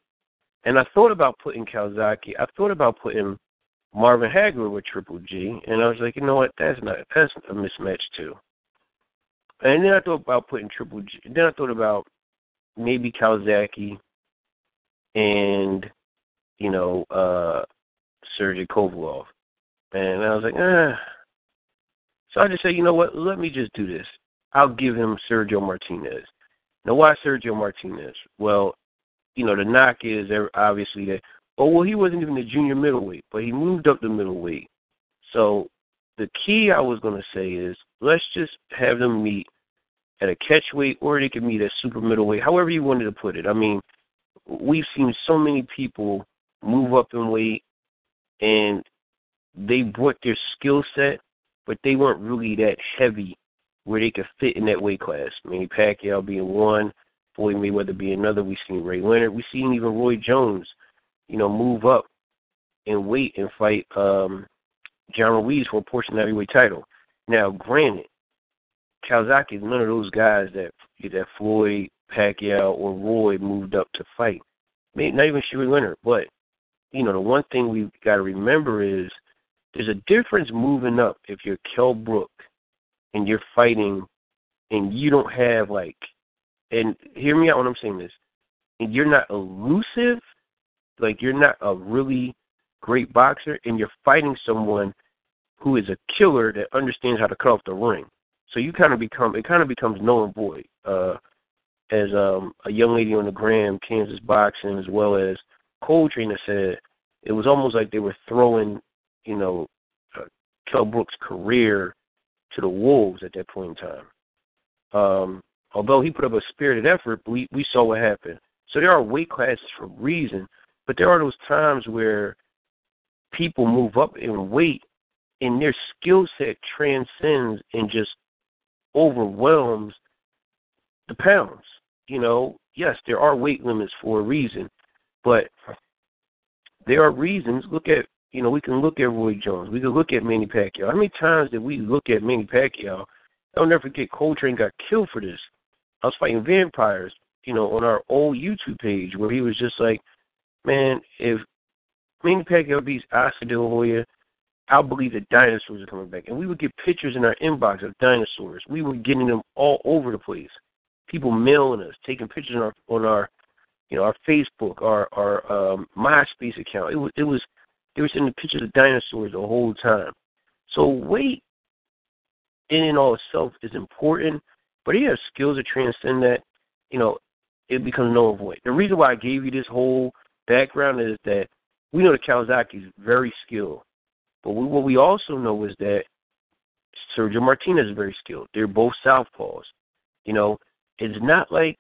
and I thought about putting Calzaghe. I thought about putting Marvin Hagler with Triple G, and I was like, you know what, that's not that's a mismatch too. And then I thought about putting Triple G. Then I thought about maybe Calzaghe and you know uh Sergey Kovalev, and I was like, ah. So I just said, you know what, let me just do this. I'll give him Sergio Martinez. Now, why Sergio Martinez? Well, you know, the knock is obviously that Oh well, he wasn't even a junior middleweight, but he moved up to middleweight. So the key I was going to say is let's just have them meet at a catchweight, or they can meet at super middleweight, however you wanted to put it. I mean, we've seen so many people move up in weight, and they brought their skill set, but they weren't really that heavy where they could fit in that weight class. Manny Pacquiao being one, Floyd Mayweather being another. We've seen Ray Leonard. We've seen even Roy Jones you know, move up and wait and fight um, John Ruiz for a portion of the heavyweight title. Now, granted, Calzaghe is none of those guys that that Floyd, Pacquiao, or Roy moved up to fight. Maybe not even Sugar Leonard, but you know, the one thing we've got to remember is there's a difference moving up if you're Kell Brook and you're fighting and you don't have like and hear me out when I'm saying this, and you're not elusive like you're not a really great boxer and you're fighting someone who is a killer that understands how to cut off the ring. So you kind of become it kind of becomes null and void. Uh, as um, a young lady on the gram, Kansas Boxing, as well as Coltrane said, it was almost like they were throwing, you know, uh, Kell Brook's career to the wolves at that point in time. Um, although he put up a spirited effort, we we saw what happened. So there are weight classes for a reason, but there are those times where people move up in weight and their skill set transcends and just overwhelms the pounds. You know, yes, there are weight limits for a reason, but there are reasons. Look at, you know, we can look at Roy Jones. We can look at Manny Pacquiao. How many times did we look at Manny Pacquiao? I'll never forget Coltrane got killed for this. I was fighting vampires, you know, on our old YouTube page where he was just like, man, if Manny Pacquiao beats Oscar De La Hoya, I'll believe that dinosaurs are coming back. And we would get pictures in our inbox of dinosaurs. We were getting them all over the place. People mailing us, taking pictures on our, on our you know, our Facebook, our our um, MySpace account. It was it was they were sending pictures of dinosaurs the whole time. So weight in and all itself is important, but he has skills to transcend that. You know, it becomes no avoid. The reason why I gave you this whole background is that we know that Calzaghe is very skilled, but we, what we also know is that Sergio Martinez is very skilled. They're both southpaws. You know, it's not like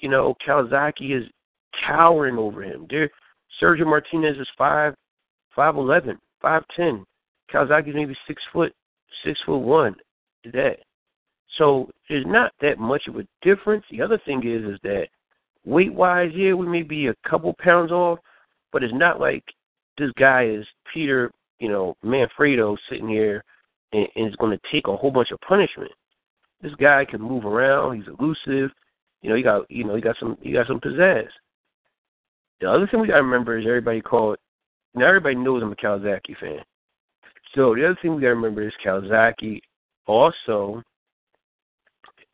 you know Calzaghe is cowering over him. They're, Sergio Martinez is five, five eleven, five ten. Calzaghe is maybe six foot, six foot one. today. So there's not that much of a difference. The other thing is, is that weight wise, yeah, we may be a couple pounds off, but it's not like this guy is Peter, you know, Manfredo sitting here and, and is going to take a whole bunch of punishment. This guy can move around. He's elusive. You know, he got you know he got some he got some pizzazz. The other thing we got to remember is everybody called. Now everybody knows I'm a Calzaghe fan. So the other thing we got to remember is Calzaghe also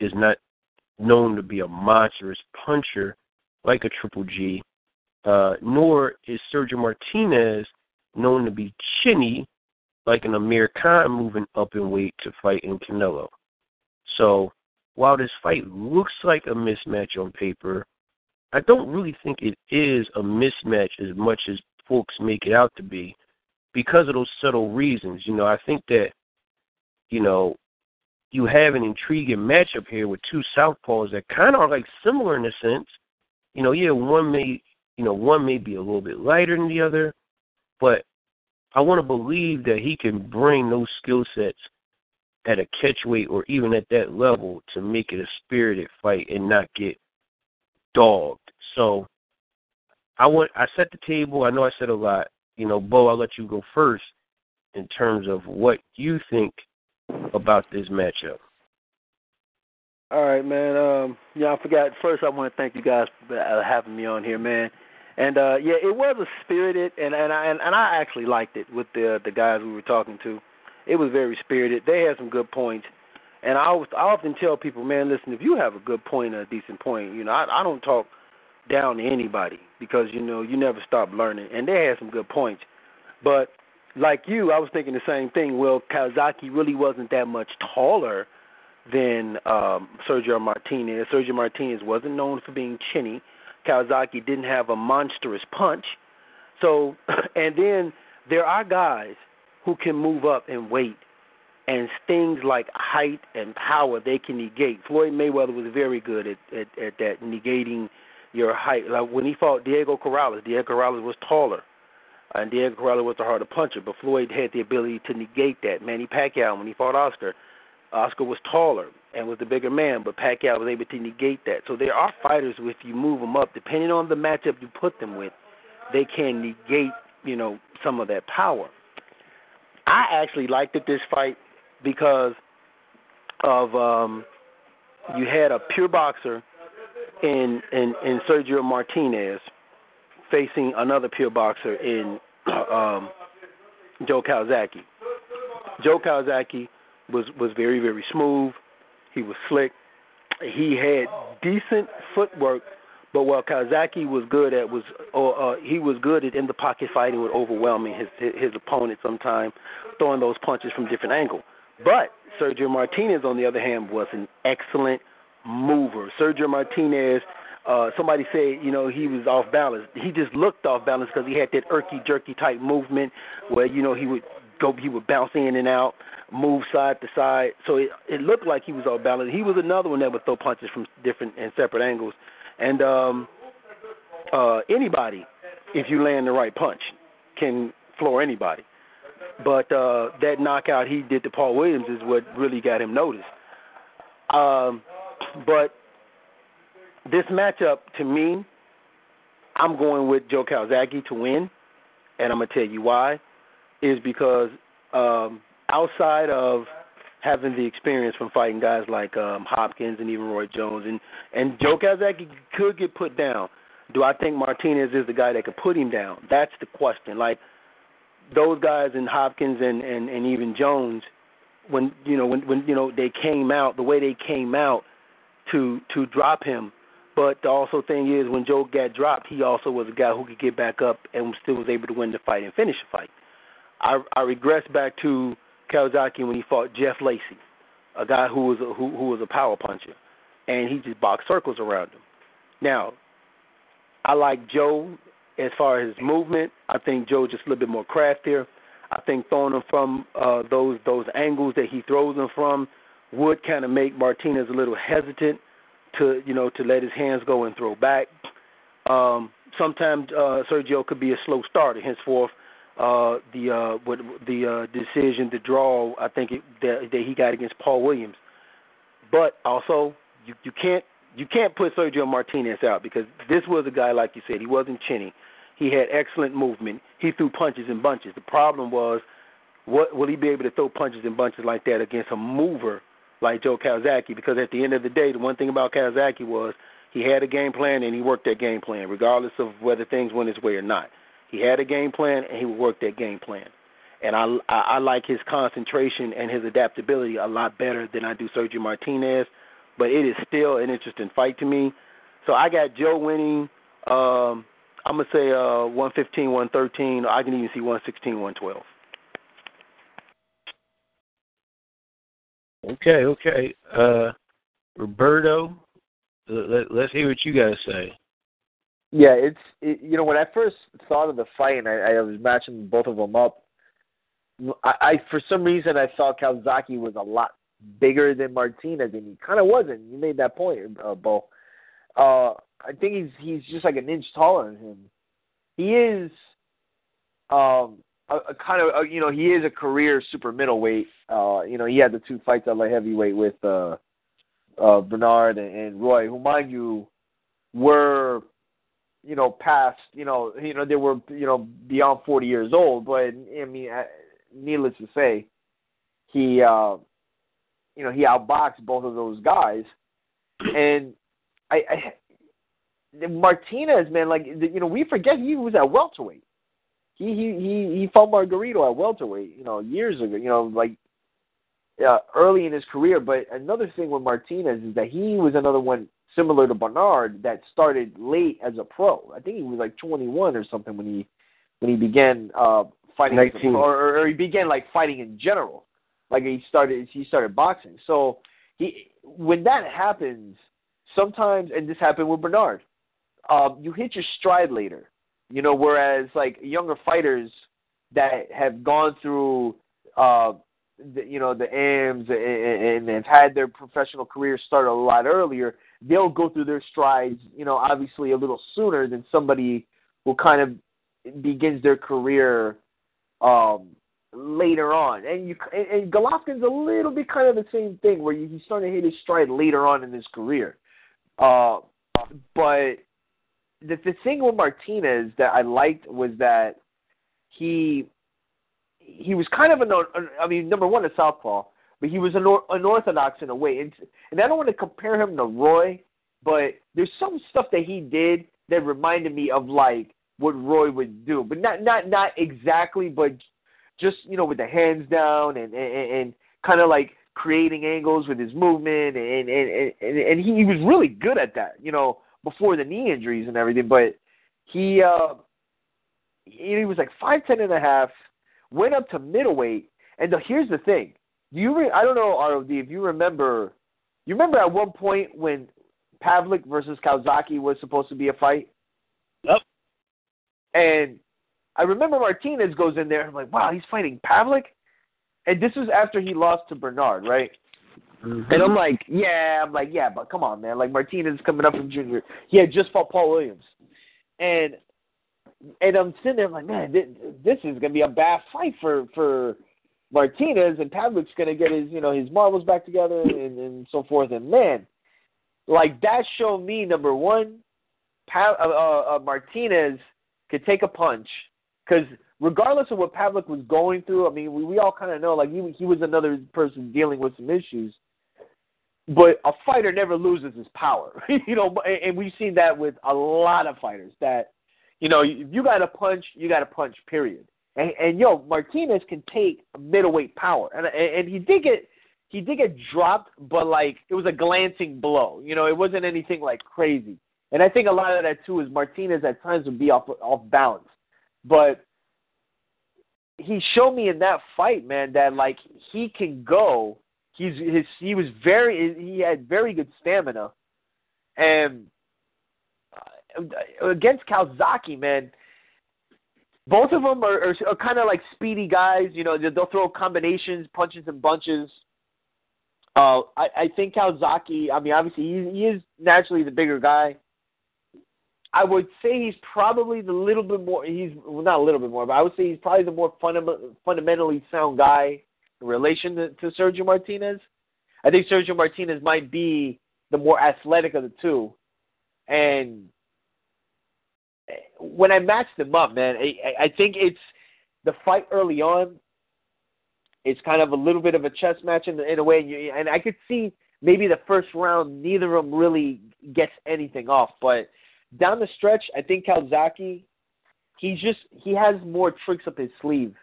is not known to be a monstrous puncher like a Triple G, uh, nor is Sergio Martinez known to be chinny like an Amir Khan moving up in weight to fight in Canelo. So while this fight looks like a mismatch on paper, I don't really think it is a mismatch as much as folks make it out to be because of those subtle reasons. You know, I think that, you know, you have an intriguing matchup here with two southpaws that kind of are like similar in a sense. You know, yeah, one may, you know, one may be a little bit lighter than the other, but I want to believe that he can bring those skill sets at a catch weight or even at that level to make it a spirited fight and not get dogged. So I want I set the table. I know I said a lot. You know, Bo, I'll let you go first in terms of what you think about this matchup. All right, man. Um, yeah, I forgot. First, I want to thank you guys for uh, having me on here, man. And uh, yeah, it was a spirited, and and I and, and I actually liked it with the the guys we were talking to. It was very spirited. They had some good points, and I always, I often tell people, man, listen, if you have a good point, a decent point, you know, I, I don't talk down to anybody because you know you never stop learning, and they had some good points. But like you, I was thinking the same thing. Well, Calzaghe really wasn't that much taller than um, Sergio Martinez. Sergio Martinez wasn't known for being chinny. Calzaghe didn't have a monstrous punch. So, and then there are guys who can move up and weight, and things like height and power they can negate. Floyd Mayweather was very good at at, at that negating your height. Like when he fought Diego Corrales, Diego Corrales was taller, and Diego Corrales was the harder puncher, but Floyd had the ability to negate that. Manny Pacquiao, when he fought Oscar, Oscar was taller and was the bigger man, but Pacquiao was able to negate that. So there are fighters, if you move them up, depending on the matchup you put them with, they can negate, you know, some of that power. I actually liked that this fight because of um you had a pure boxer in in in Sergio Martinez facing another pure boxer in um Joe Calzaghe. Joe Calzaghe was was very very smooth. He was slick. He had decent footwork, but what Calzaghe was good at was, or uh, he was good at in the pocket fighting with overwhelming his his opponent sometimes, throwing those punches from different angles. But Sergio Martinez, on the other hand, was an excellent mover. Sergio Martinez, uh, somebody said, you know, he was off balance. He just looked off balance because he had that irky jerky type movement where you know he would go, he would bounce in and out move side to side. So it it looked like he was off balance. He was another one that would throw punches from different and separate angles. And um uh anybody, if you land the right punch, can floor anybody. But uh that knockout he did to Paul Williams is what really got him noticed. Um but this matchup to me, I'm going with Joe Calzaghe to win, and I'm gonna tell you why. Is because um, outside of having the experience from fighting guys like um, Hopkins and even Roy Jones and and Joe Calzaghe could get put down. Do I think Martinez is the guy that could put him down? That's the question. Like those guys in Hopkins and and and even Jones, when you know when when you know they came out the way they came out to to drop him. But the also thing is when Joe got dropped, he also was a guy who could get back up and still was able to win the fight and finish the fight. I I regress back to Calzaghe when he fought Jeff Lacy, a guy who was a, who who was a power puncher, and he just boxed circles around him. Now, I like Joe as far as his movement. I think Joe just a little bit more craftier. I think throwing him from uh, those those angles that he throws them from would kind of make Martinez a little hesitant to you know to let his hands go and throw back. Um, sometimes uh, Sergio could be a slow starter. Henceforth, uh, the uh, what the uh, decision to draw. I think it, that, that he got against Paul Williams, but also you you can't you can't put Sergio Martinez out because this was a guy like you said he wasn't chinny. He had excellent movement. He threw punches in bunches. The problem was, what will he be able to throw punches in bunches like that against a mover like Joe Calzaghe? Because at the end of the day, the one thing about Calzaghe was he had a game plan and he worked that game plan, regardless of whether things went his way or not. He had a game plan and he would work that game plan. And I, I I like his concentration and his adaptability a lot better than I do Sergio Martinez but it is still an interesting fight to me. So I got Joe winning. Um, I'm gonna say uh, 115, 113. I can even see 116, 112. Okay, okay. Uh, Roberto, let, us hear what you guys say. Yeah, it's it, you know when I first thought of the fight and I, I was matching both of them up, I, I for some reason I thought Calzaghe was a lot bigger than Martinez, and he kind of wasn't. You made that point, uh, Bo. Uh, I think he's he's just like an inch taller than him. He is um, a, a kind of a, you know he is a career super middleweight. Uh, you know he had the two fights at light heavyweight with uh, uh, Bernard and, and Roy, who mind you were you know, past, you know, you know, they were, you know, beyond 40 years old. But I mean, needless to say, he, uh, you know, he outboxed both of those guys, and I, I Martinez, man, like, you know, we forget he was at welterweight. He he he he fought Margarito at welterweight, you know, years ago. You know, like uh, early in his career. But another thing with Martinez is that he was another one similar to Bernard that started late as a pro. I think he was like 21 or something when he when he began uh fighting 19. or, or he began like fighting in general. Like he started he started boxing. So he when that happens, sometimes and this happened with Bernard, um, you hit your stride later. You know, whereas like younger fighters that have gone through uh the, you know the AMs and, and have had their professional career start a lot earlier, they'll go through their strides, you know, obviously a little sooner than somebody who kind of begins their career um, later on. And you and, and Golovkin's a little bit kind of the same thing where he's starting to hit his stride later on in his career. Uh, but the the thing with Martinez that I liked was that he he was kind of an I mean number one a southpaw, but he was an unorthodox in a way. And, and I don't want to compare him to Roy, but there's some stuff that he did that reminded me of like what Roy would do, but not not not exactly, but just you know with the hands down and and, and kind of like creating angles with his movement, and and and, and he, he was really good at that, you know, before the knee injuries and everything. But he uh he was like five ten and a half, went up to middleweight, and the, here's the thing do you? Re- I don't know, ROD, if you remember. You remember at one point when Pavlik versus Calzaghe was supposed to be a fight? Yep. And I remember Martinez goes in there. I'm like, wow, he's fighting Pavlik, and this is after he lost to Bernard, right? Mm-hmm. And I'm like, yeah, I'm like, yeah, but come on, man. Like Martinez is coming up from junior. He had just fought Paul Williams, and and I'm sitting there I'm like, man, this, this is gonna be a bad fight for for Martinez and Pavlik's going to get his, you know, his marbles back together and, and so forth. And man, like that showed me number one, pa- uh, uh, uh, Martinez could take a punch because regardless of what Pavlik was going through, I mean, we, we all kind of know like he he was another person dealing with some issues. But a fighter never loses his power, you know, and we've seen that with a lot of fighters. That, you know, if you got to punch, you got to punch. Period. And, and yo, Martinez can take middleweight power, and and he did get he did get dropped, but like it was a glancing blow. You know, it wasn't anything like crazy. And I think a lot of that too is Martinez at times would be off off balance, but he showed me in that fight, man, that like he can go. He's his he was very he had very good stamina, and uh, against Calzaghe, man both of them are, are, are kind of like speedy guys. You know, they'll throw combinations, punches and bunches. Uh, I, I think Calzaghe. I mean, obviously he, he is naturally the bigger guy. I would say he's probably the little bit more. He's well, not a little bit more, but I would say he's probably the more fundam- fundamentally sound guy in relation to, to Sergio Martinez. I think Sergio Martinez might be the more athletic of the two, and when I matched them up, man, I, I think it's the fight early on. It's kind of a little bit of a chess match in, in a way, and, you, and I could see maybe the first round, neither of them really gets anything off. But down the stretch, I think Calzaghe, he's just he has more tricks up his sleeve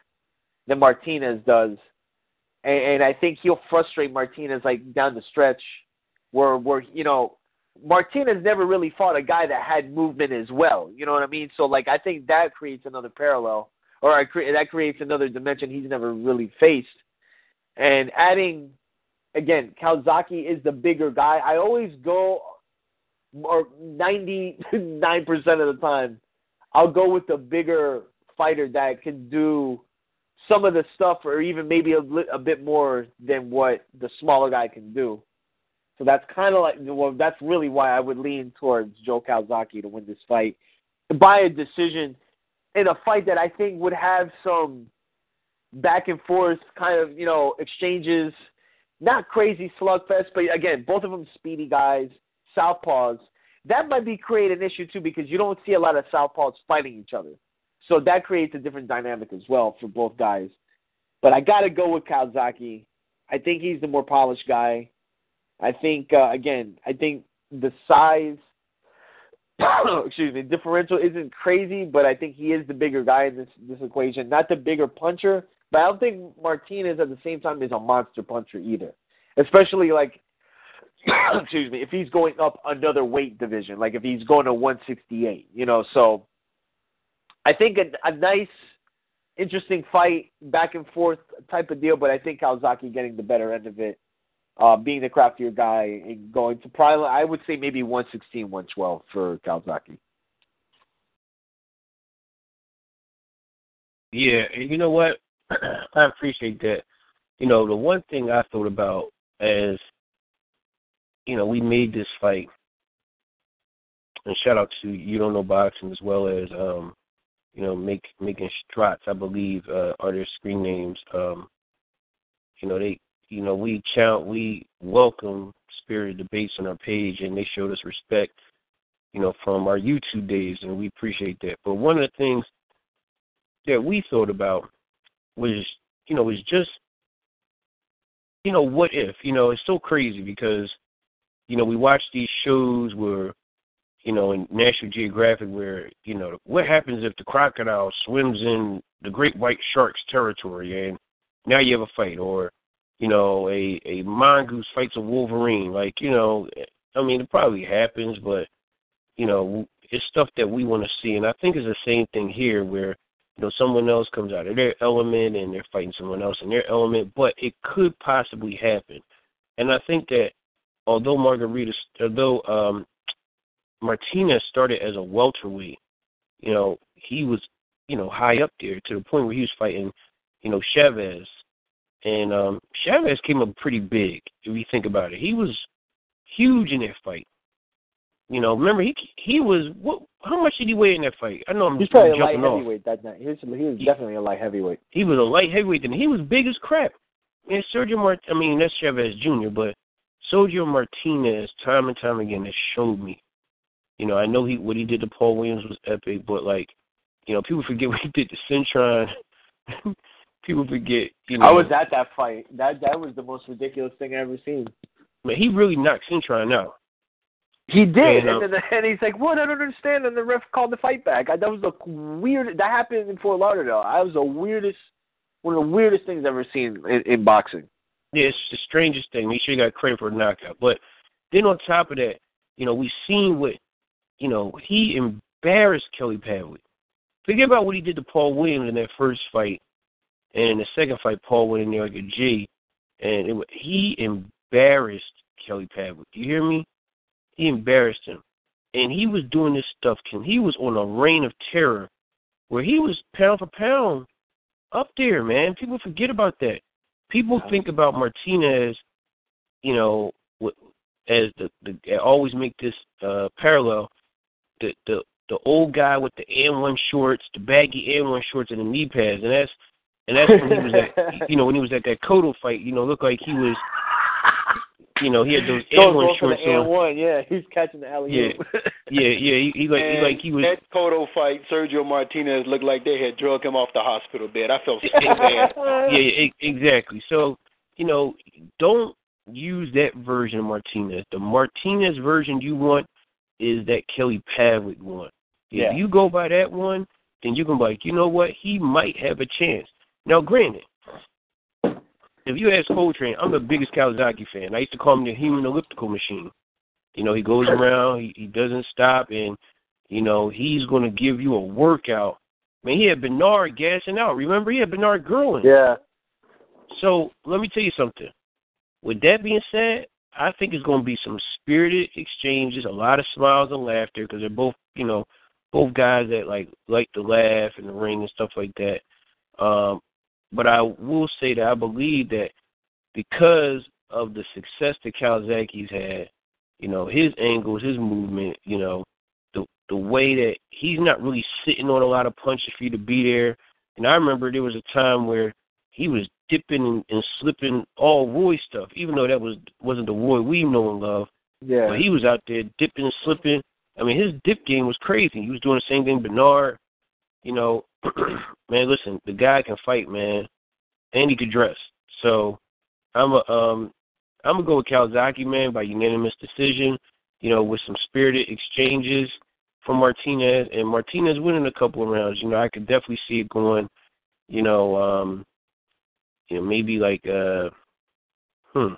than Martinez does, and, and I think he'll frustrate Martinez like down the stretch, where where you know Martinez never really fought a guy that had movement as well. You know what I mean? So like I think that creates another parallel, or I cre- that creates another dimension he's never really faced. And adding again, Calzaghe is the bigger guy. I always go, or 99% of the time, I'll go with the bigger fighter that can do some of the stuff, or even maybe a, a bit more than what the smaller guy can do. So that's kind of like, well, that's really why I would lean towards Joe Calzaghe to win this fight by a decision in a fight that I think would have some back and forth kind of, you know, exchanges. Not crazy slugfest, but again, both of them speedy guys, southpaws. That might be create an issue too because you don't see a lot of southpaws fighting each other. So that creates a different dynamic as well for both guys. But I got to go with Calzaghe. I think he's the more polished guy. I think uh, again, I think the size excuse me, differential isn't crazy, but I think he is the bigger guy in this this equation. Not the bigger puncher, but I don't think Martinez at the same time is a monster puncher either. Especially like excuse me, if he's going up another weight division, like if he's going to 168, you know. So I think a, a nice, interesting fight, back and forth type of deal. But I think Calzaghe getting the better end of it uh, being the craftier guy and going to probably, I would say maybe 116, 112 for Calzaghe. Yeah, and you know what? I appreciate that. You know, the one thing I thought about as, you know, we made this fight, and shout out to You Don't Know Boxing as well as, um, you know, make making Strats, I believe, uh, are their screen names. Um, you know, they you know, we chant, we welcome spirited debates on our page, and they showed us respect, you know, from our YouTube days, and we appreciate that. But one of the things that we thought about was, you know, was just, you know, what if? You know, it's so crazy because, you know, we watch these shows where, you know, in National Geographic, where, you know, what happens if the crocodile swims in the great white shark's territory, and now you have a fight, or you know, a a mongoose fights a wolverine. Like, you know, I mean, it probably happens, but you know, it's stuff that we want to see, and I think it's the same thing here, where you know someone else comes out of their element and they're fighting someone else in their element, but it could possibly happen. And I think that although Margarita, although um, Martinez started as a welterweight, you know, he was, you know, high up there to the point where he was fighting, you know, Chavez and um Chavez came up pretty big, if you think about it. He was huge in that fight. You know, remember he he was what? How much did he weigh in that fight? I know I'm He's just jumping light off. heavyweight that night. He was, he was definitely a light heavyweight. He was a light heavyweight, and he was big as crap. And Sergio Mart, I mean that's Chavez Jr., but Sergio Martinez, time and time again, has showed me. You know, I know he what he did to Paul Williams was epic, but like, you know, people forget what he did to Cintron. people forget. You know, I was at that fight. That that was the most ridiculous thing I ever seen. Man, he really knocked Cintron out. He did, no. and, uh, then, and he's like, "What? I don't understand." And the ref called the fight back. I, that was the weird. That happened in Fort Lauderdale. I was the weirdest, one of the weirdest things I've ever seen in, in boxing. It's the strangest thing. Make sure you got credit for the knockout. But then on top of that, you know, we seen what, you know, he embarrassed Kelly Pavlik. Forget about what he did to Paul Williams in that first fight, and in the second fight, Paul went in there like a G, and it, he embarrassed Kelly Pavlik. You hear me? He embarrassed him, and he was doing this stuff. Ken. He was on a reign of terror, where he was pound for pound up there, man. People forget about that. People think about Martinez, you know, as the, the I always make this uh parallel. The the the old guy with the M1 shorts, the baggy M1 shorts, and the knee pads, and that's and that's when he was at, you know, when he was at that Cotto fight. You know, looked like he was, you know, he had those Goes M1 shorts on. one. Yeah, he's catching the alley Yeah, yeah, yeah. He, he like he like he was. that Cotto fight, Sergio Martinez looked like they had drug him off the hospital bed. I felt so bad. yeah, yeah, exactly. So, you know, don't use that version of Martinez. The Martinez version you want is that Kelly Pavlik one. If Yeah. you go by that one, then you're gonna be like, you know what, he might have a chance. Now, granted, if you ask Coltrane, I'm the biggest Calzaghe fan. I used to call him the human elliptical machine. You know, he goes around, he, he doesn't stop, and you know he's going to give you a workout. Man, he had Bernard gassing out. Remember, he had Bernard growing. yeah. So let me tell you something. with that being said, I think it's going to be some spirited exchanges, a lot of smiles and laughter because they're both, you know, both guys that like like to laugh in the ring and stuff like that. Um, but I will say that I believe that because of the success that Calzaghe's had, you know, his angles, his movement, you know, the the way that he's not really sitting on a lot of punches for you to be there. And I remember there was a time where he was dipping and, and slipping all Roy stuff, even though that was wasn't the Roy we know and love. Yeah. But he was out there dipping and slipping. I mean, his dip game was crazy. He was doing the same thing Bernard. You know, man, listen, the guy can fight, man, and he can dress. So I'm a um I'm gonna go with Calzaghe, man, by unanimous decision. You know, with some spirited exchanges from Martinez, and Martinez winning a couple of rounds. You know, I could definitely see it going. You know, um, you know, maybe like uh, hmm,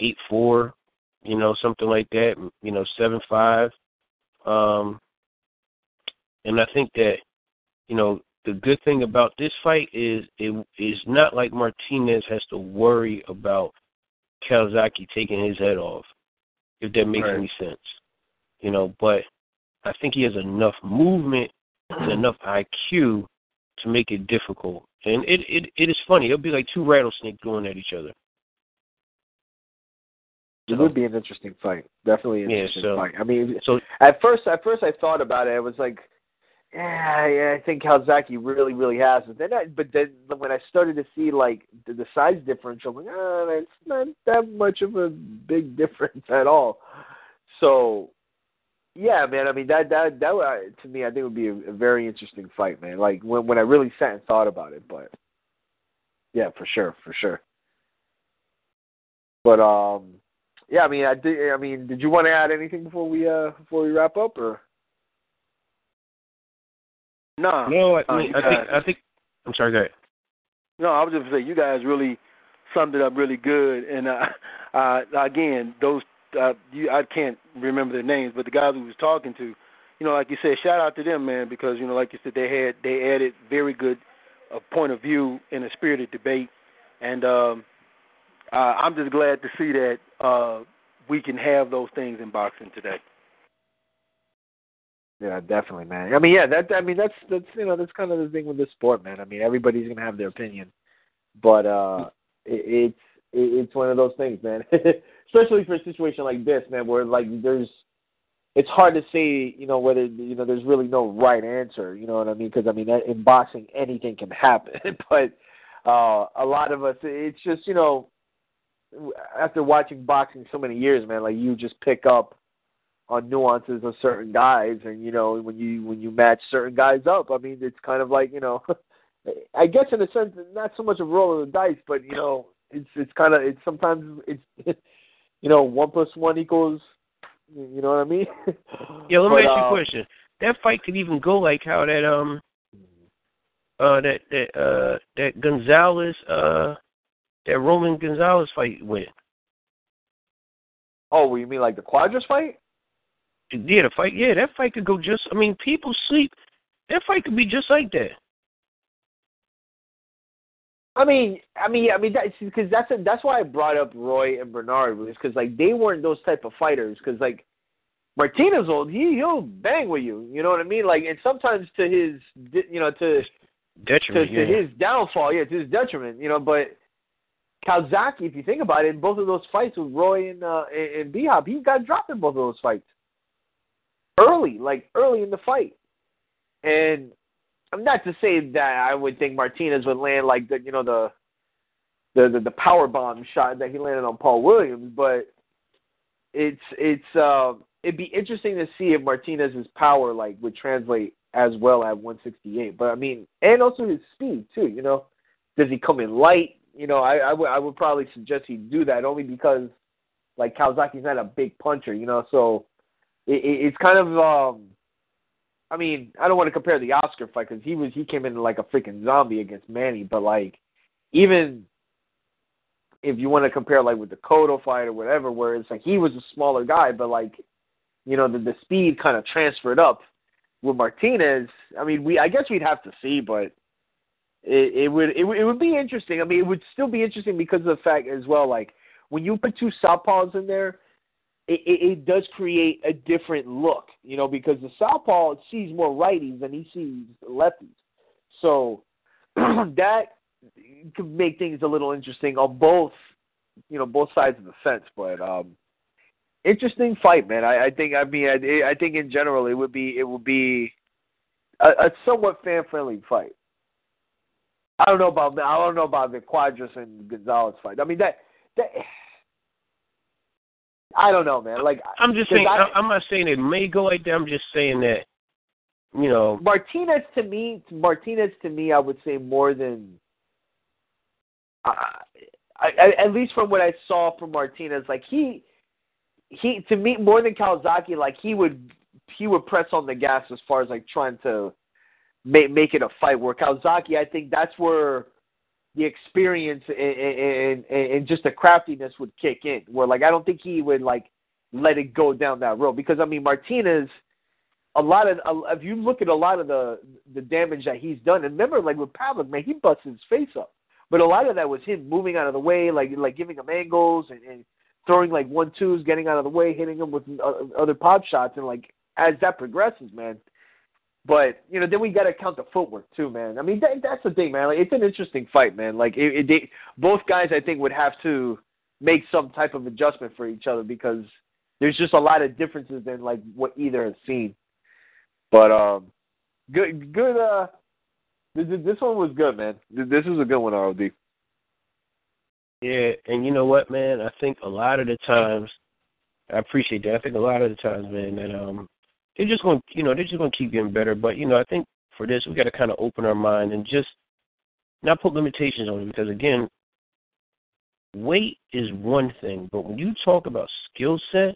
eight four, you know, something like that. You know, seven five. Um, and I think that, you know, the good thing about this fight is it is not like Martinez has to worry about Calzaghe taking his head off, if that makes Right. any sense. You know, but I think he has enough movement and enough IQ to make it difficult. And it it it is funny. It'll be like two rattlesnakes going at each other. It would be an interesting fight. Definitely an Yeah, interesting so- fight. I mean, So at first, at first, I thought about it. I was like, yeah, yeah I think Calzaghe really, really has it. Then, I, but then when I started to see like the, the size differential, I'm like, ah, it's not that much of a big difference at all. So, yeah, man. I mean, that that that uh, to me, I think it would be a, a very interesting fight, man. Like when when I really sat and thought about it, but yeah, for sure, for sure. But um, yeah, I mean, I did. I mean, did you want to add anything before we uh before we wrap up, or? Nah. no, I, Uh, I think I think I'm sorry. Go ahead. No, I was just gonna say you guys really summed it up really good. And uh, uh, again, those uh, you I can't remember their names, but the guys we was talking to, you know, like you said, shout out to them, man, because you know, like you said, they had they added very good uh, point of view in a spirited debate, and um, uh, I'm just glad to see that uh, we can have those things in boxing today. Yeah, definitely, man. I mean, yeah, that I mean that's that's you know that's kind of the thing with this sport, man. I mean, everybody's gonna have their opinion, but uh, it, it's it, it's one of those things, man. Especially for a situation like this, man, where like there's, it's hard to say, you know, whether you know there's really no right answer. You know what I mean? Because I mean, in boxing, anything can happen, but uh, a lot of us, it's just you know, after watching boxing so many years, man, like you just pick up on nuances of certain guys and you know when you when you match certain guys up i mean it's kind of like you know i guess in a sense not so much a roll of the dice but you know it's it's kind of it's sometimes it's you know one plus one equals you know what i mean Yeah, let me But, ask you uh, a question. That fight could even go like how that um uh that that uh that Gonzalez uh that Roman Gonzalez fight went. oh you mean like the Cuadras fight Yeah, the fight. Yeah, that fight could go just. I mean, people sleep. That fight could be just like that. I mean, I mean, I mean, that's because that's a, that's why I brought up Roy and Bernard was because like they weren't those type of fighters. Because like Martinez will he he'll bang with you, you know what I mean? Like, and sometimes to his you know to to, Detriment. to yeah. his downfall, yeah, to his detriment, you know. But Calzaghe, if you think about it, in both of those fights with Roy and uh, and, and B Hop, he got dropped in both of those fights early, like early in the fight. And I'm not to say that I would think Martinez would land like the you know the the the, the power bomb shot that he landed on Paul Williams, but it's it's uh, it'd be interesting to see if Martinez's power like would translate as well at 168. But I mean, and also his speed too. You know, does he come in light? You know, I I would would probably suggest he do that only because like Calzaghe's not a big puncher. You know, so it, it, it's kind of um. I mean, I don't want to compare the Oscar fight because he was he came in like a freaking zombie against Manny, but like even if you want to compare like with the Cotto fight or whatever, where it's like he was a smaller guy, but like you know the the speed kind of transferred up with Martinez. I mean, we I guess we'd have to see, but it, it would it, would- it would be interesting. I mean, it would still be interesting because of the fact as well, like when you put two southpaws in there, it, it, it does create a different look, you know, because the southpaw sees more righties than he sees lefties. So that could make things a little interesting on both, you know, both sides of the fence. But um, interesting fight, man. I, I think. I mean, I, I think in general it would be it would be a, a somewhat fan friendly fight. I don't know about I don't know about the Cuadras and Gonzalez fight. I mean that that I don't know, man. Like I'm just saying, I, I'm not saying it may go like that. I'm just saying that you know Martinez to me, Martinez to me, I would say more than. Uh, I, I, at least from what I saw from Martinez, like he, he to me more than Calzaghe, like he would he would press on the gas as far as like trying to make make it a fight. Where Calzaghe, I think that's where the experience and, and, and just the craftiness would kick in. Where like I don't think he would like let it go down that road because I mean Martinez, a lot of if you look at a lot of the the damage that he's done, and remember like with Pavlik, man, he busted his face up. But a lot of that was him moving out of the way, like like giving him angles and, and throwing like one twos, getting out of the way, hitting him with uh, other pop shots, and like as that progresses, man, but you know, then we got to count the footwork too, man. I mean, that, that's the thing, man. Like, it's an interesting fight, man. Like, it, it, they, both guys, I think, would have to make some type of adjustment for each other because there's just a lot of differences in like what either has seen. But um, good, good. Uh, this, this one was good, man. This is a good one, ROD. Yeah, and you know what, man? I think a lot of the times, I appreciate that. I think a lot of the times, man, that um, they're just going, you know, they're just going to keep getting better. But you know, I think for this, we got to kind of open our mind and just not put limitations on it because again, weight is one thing, but when you talk about skill set,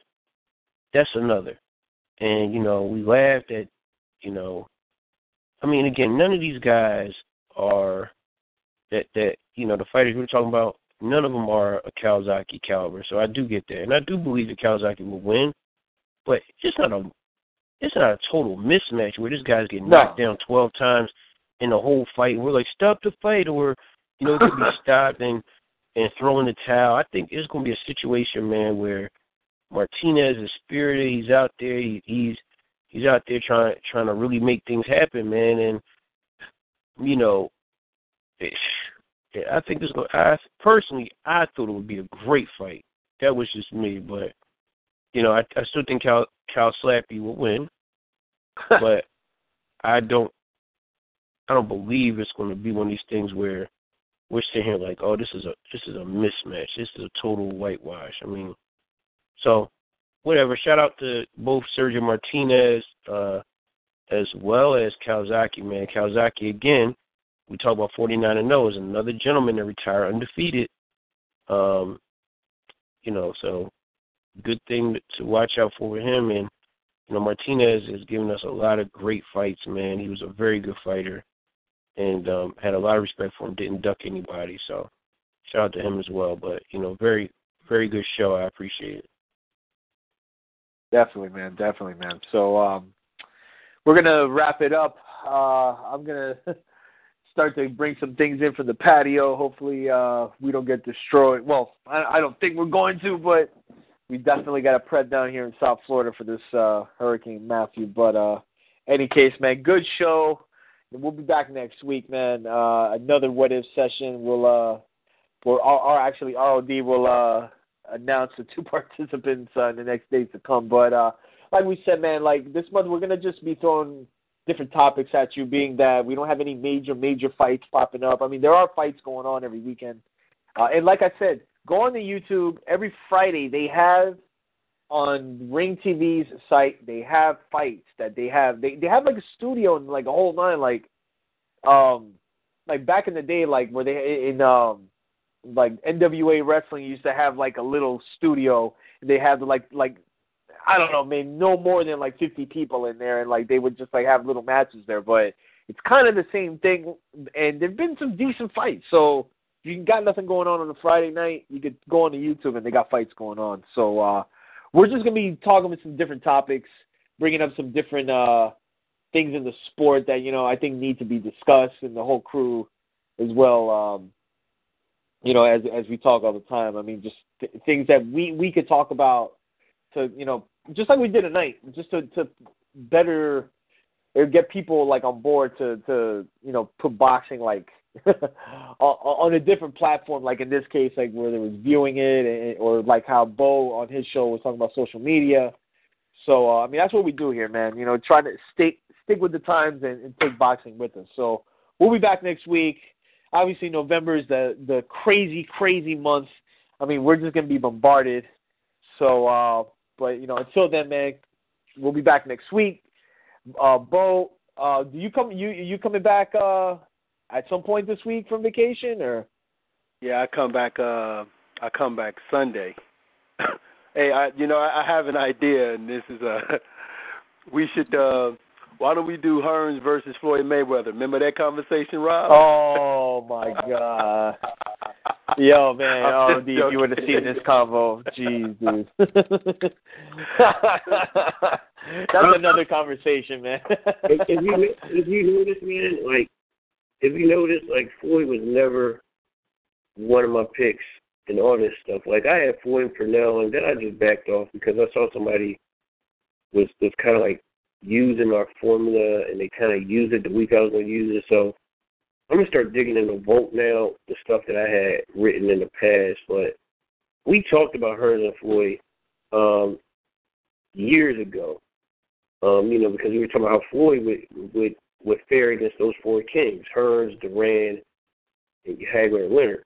that's another. And you know, we laughed at, you know, I mean, again, none of these guys are that that you know the fighters we are talking about. None of them are a Calzaghe caliber, so I do get that, and I do believe that Calzaghe will win, but it's not a it's not a total mismatch where this guy's getting knocked down twelve times in the whole fight. And we're like, stop the fight, or you know, it could be stopped and and throwing the towel. I think it's going to be a situation, man, where Martinez is spirited. He's out there. He, he's he's out there trying trying to really make things happen, man. And you know, it, I think this. I personally, I thought it would be a great fight. That was just me, but you know, I, I still think Cal Cal Slappy will win, but I don't I don't believe it's going to be one of these things where we're sitting here like, oh, this is a this is a mismatch. This is a total whitewash. I mean, so whatever. Shout out to both Sergio Martinez uh, as well as Calzaghe, man. Calzaghe again. We talk about 49 and 0 is another gentleman that retired undefeated. Um, you know, so good thing to watch out for him. And you know, Martinez has given us a lot of great fights, man. He was a very good fighter, and um, had a lot of respect for him. Didn't duck anybody, so shout out to him as well. But you know, very very good show. I appreciate it. Definitely, man. Definitely, man. So um, we're gonna wrap it up. Uh, I'm gonna start to bring some things in from the patio. Hopefully, uh, we don't get destroyed. Well, I, I don't think we're going to, but we definitely got a pred down here in South Florida for this uh, Hurricane Matthew. But uh, any case, man, good show. We'll be back next week, man. Uh, another what if session. We'll uh, we'll or, actually ROD will uh announce the two participants uh, in the next days to come. But uh, like we said, man, like this month we're gonna just be throwing different topics at you, being that we don't have any major major fights popping up. I mean, there are fights going on every weekend, uh, and like I said, go on to YouTube every Friday. They have on Ring TV's site. They have fights that they have. They they have like a studio and like a whole nine. Like, um, like back in the day, like where they in um, like NWA wrestling used to have like a little studio. They had like like I don't know, maybe no more than like 50 people in there, and like they would just like have little matches there. But it's kind of the same thing, and there've been some decent fights. So you got nothing going on on a Friday night, you could go on to YouTube and they got fights going on. So uh, we're just gonna be talking about some different topics, bringing up some different uh, things in the sport that you know I think need to be discussed, and the whole crew as well. Um, you know, as as we talk all the time. I mean, just th- things that we we could talk about to you know, just like we did tonight, just to to better or get people like on board to to you know put boxing like on a different platform, like in this case, like where they was viewing it, or like how Bo on his show was talking about social media. So uh, I mean, that's what we do here, man. You know, try to stick stick with the times and, and take boxing with us. So we'll be back next week. Obviously, November is the the crazy, crazy month. I mean, we're just gonna be bombarded. So, uh, but you know, until then, man, we'll be back next week. Uh, Bo, uh, do you come? You you coming back? Uh, at some point this week from vacation, or? Yeah, I come back. Uh, I come back Sunday. hey, I you know I, I have an idea, and this is uh we should. uh Why don't we do Hearns versus Floyd Mayweather? Remember that conversation, Rob? Oh my God. Yo, man, oh, dude, if you would have seen this convo, jeez, dude. That's another conversation, man. if, if you if you notice, man, like if you notice, like Floyd was never one of my picks and all this stuff. Like I had Floyd and Pernell, and then I just backed off because I saw somebody was was kind of like using our formula, and they kind of used it the week I was going to use it. So I'm gonna start digging in the vault now, the stuff that I had written in the past. But we talked about her and Floyd um, years ago. Um, you know, because we were talking about how Floyd would would would fare against those four kings, Hearns, Duran, and Hagler and Leonard.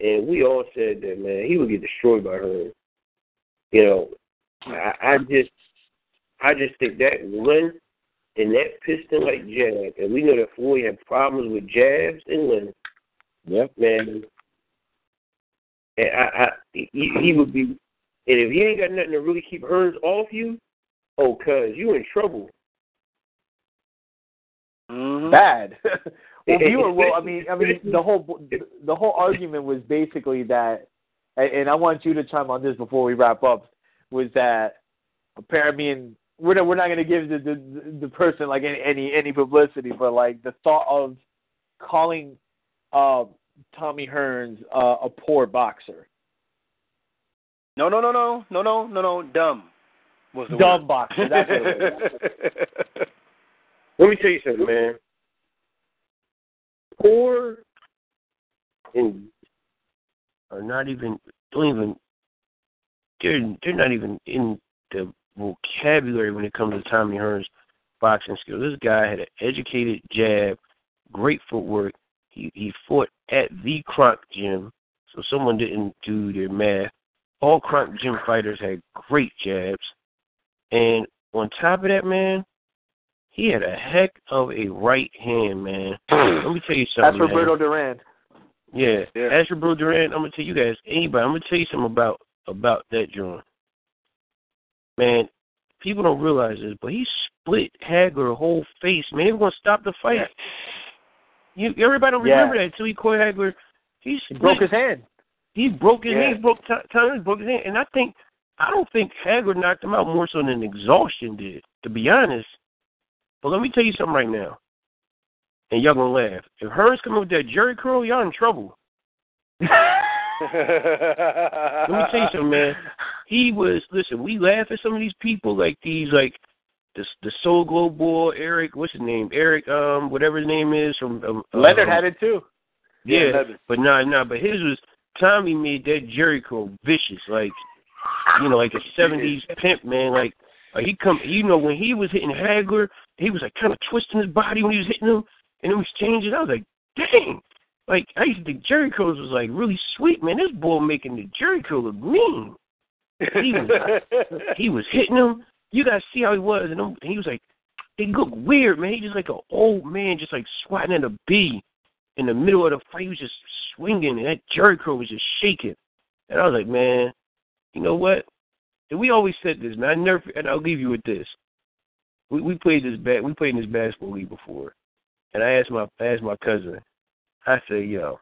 And we all said that man, he would get destroyed by Hearns. You know, I, I just I just think that one and that piston like jab, and we know that Floyd had problems with jabs and Leonard. Yep. Man, and I, I he, he would be, and if he ain't got nothing to really keep Hearns off you, oh, cuz you in trouble. Mm-hmm. Bad. well, you were well. I mean, I mean, the whole the whole argument was basically that, and I want you to chime on this before we wrap up. Was that apparently, I mean, we're not, we're not going to give the, the the person like any any any publicity, but like the thought of calling uh, Tommy Hearns uh, a poor boxer. No, no, no, no, no, no, no, no. Dumb was the dumb word. boxer. That's what it was. Let me tell you something, man. Poor and are not even don't even they're they're not even in the vocabulary when it comes to Tommy Hearns boxing skills. This guy had an educated jab, great footwork. He he fought at the Kronk gym, so someone didn't do their math. All Kronk gym fighters had great jabs, and on top of that, man, he had a heck of a right hand, man. Hmm. Let me tell you something. That's Roberto Duran. Yeah, Yeah. as Roberto Duran, I'm gonna tell you guys, anybody, I'm gonna tell you something about about that joint. Man, people don't realize this, but he split Hagler whole face. Man, they were gonna stop the fight. You everybody don't Yeah. remember that until he caught Hagler. He, He broke his hand. He broke his Yeah. hand. He broke Tom Tommy broke his hand, and I think I don't think Hagler knocked him out more so than exhaustion did. To be honest. But let me tell you something right now, and y'all gonna laugh. If Hearns come up with that Jheri curl, y'all in trouble. Let me tell you something, man. He was listen. We laugh at some of these people like these, like the the Soul Glo boy, Eric. What's his name? Eric, um, whatever his name is from um, Leonard um, had it too. Yeah, Yeah, but nah, nah. But his was Tommy made that Jheri curl vicious, like you know, like a seventies pimp man. Like, like he come, you know, when he was hitting Hagler, he was like kind of twisting his body when he was hitting him, and it was changing. I was like, dang. Like I used to think Jheri curls was like really sweet, man. This boy making the Jheri curl look mean. He was he was hitting him. You guys see how he was, and them- he was like, he looked weird, man. He just like an old man, just like swatting at a bee in the middle of the fight. He was just swinging, and that Jheri curl was just shaking. And I was like, man, you know what? And we always said this, man. I never, and I'll leave you with this. We we played this bat, we played in this basketball league before, and I asked my I asked my cousin. I said, yo,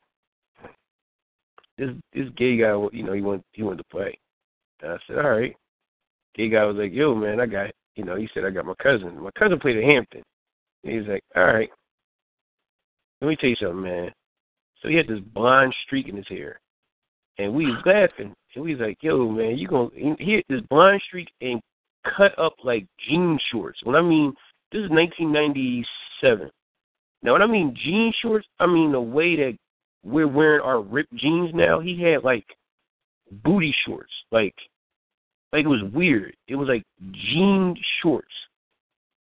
this this gay guy, you know, he want he wanted to play. And I said, all right. Gay guy was like, yo, man, I got, you know, he said I got my cousin. My cousin played at Hampton. And he was like, all right. Let me tell you something, man. So he had this blonde streak in his hair, and we was laughing. And we was like, "Yo, man, you gonna he had this blonde streak and cut up like jean shorts." When I mean this is 1997. Now, when I mean jean shorts, I mean the way that we're wearing our ripped jeans now. He had like booty shorts, like like it was weird. It was like jean shorts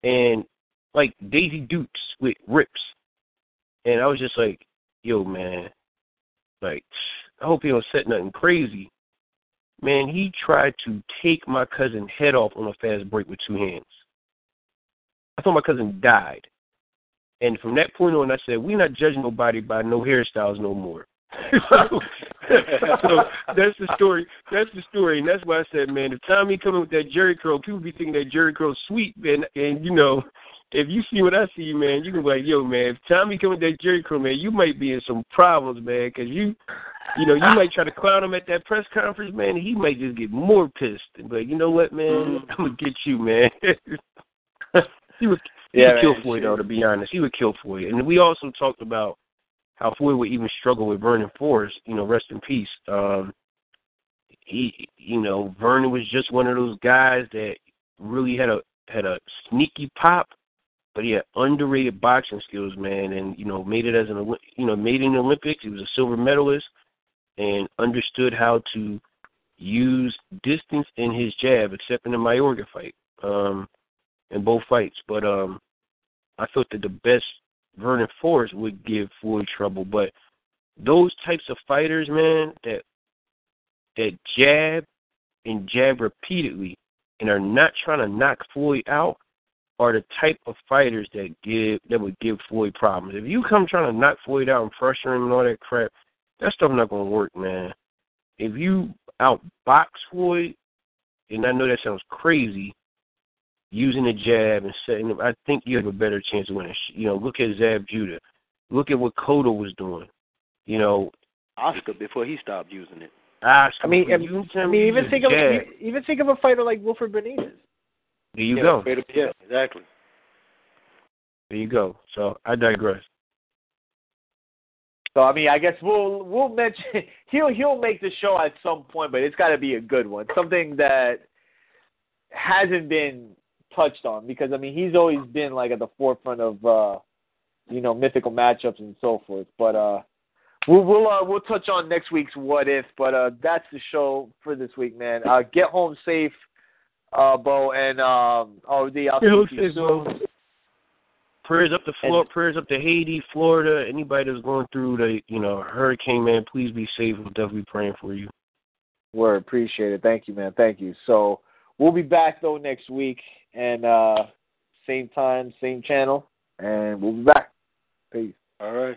and like Daisy Dukes with rips. And I was just like, yo, man, like, I hope he don't set nothing crazy. Man, he tried to take my cousin's head off on a fast break with two hands. I thought my cousin died. And from that point on, I said, we're not judging nobody by no hairstyles no more. so, so that's the story. That's the story, and that's why I said, man, if Tommy coming with that Jheri curl, people be thinking that Jheri curl's sweet, man. And you know, if you see what I see, man, you can be like, yo, man, if Tommy come with that Jheri curl, man, you might be in some problems, man, because you, you know, you might try to clown him at that press conference, man. He might just get more pissed like, you know what, man, mm-hmm. I'm gonna get you, man. he would, he yeah, would kill Floyd, though. To be honest, he would kill Floyd. And we also talked about how Floyd would even struggle with Vernon Forrest, you know, rest in peace. Um he you know, Vernon was just one of those guys that really had a had a sneaky pop, but he had underrated boxing skills, man, and you know, made it as an you know, made it in the Olympics. He was a silver medalist and understood how to use distance in his jab, except in the Mayorga fight, um, in both fights. But um I thought that the best Vernon Forrest would give Floyd trouble. But those types of fighters, man, that that jab and jab repeatedly and are not trying to knock Floyd out are the type of fighters that give that would give Floyd problems. If you come trying to knock Floyd out and pressure him and all that crap, that stuff not gonna work, man. If you outbox Floyd, and I know that sounds crazy, using the jab and setting them, I think you have a better chance of winning. You know, look at Zab Judah. Look at what Cotto was doing. You know, Oscar before he stopped using it. Oscar, I mean, I, I mean, even think of even think of a fighter like Wilfred Benitez. There you yeah, go. Yeah, exactly. There you go. So I digress. So I mean, I guess we'll we'll mention he'll he'll make the show at some point, but it's got to be a good one, something that hasn't been touched on because I mean he's always been like at the forefront of uh you know mythical matchups and so forth. But uh we'll we'll uh, we'll touch on next week's what if. But uh that's the show for this week, man. Uh get home safe, uh Bo and um oh the I'll see you soon. Prayers up to Florida, prayers up to Haiti, Florida. Anybody that's going through the you know hurricane, man, please be safe. We'll definitely be praying for you. Word, appreciate it. Thank you, man. Thank you. So we'll be back though next week and uh, same time, same channel, and we'll be back. Peace. All right.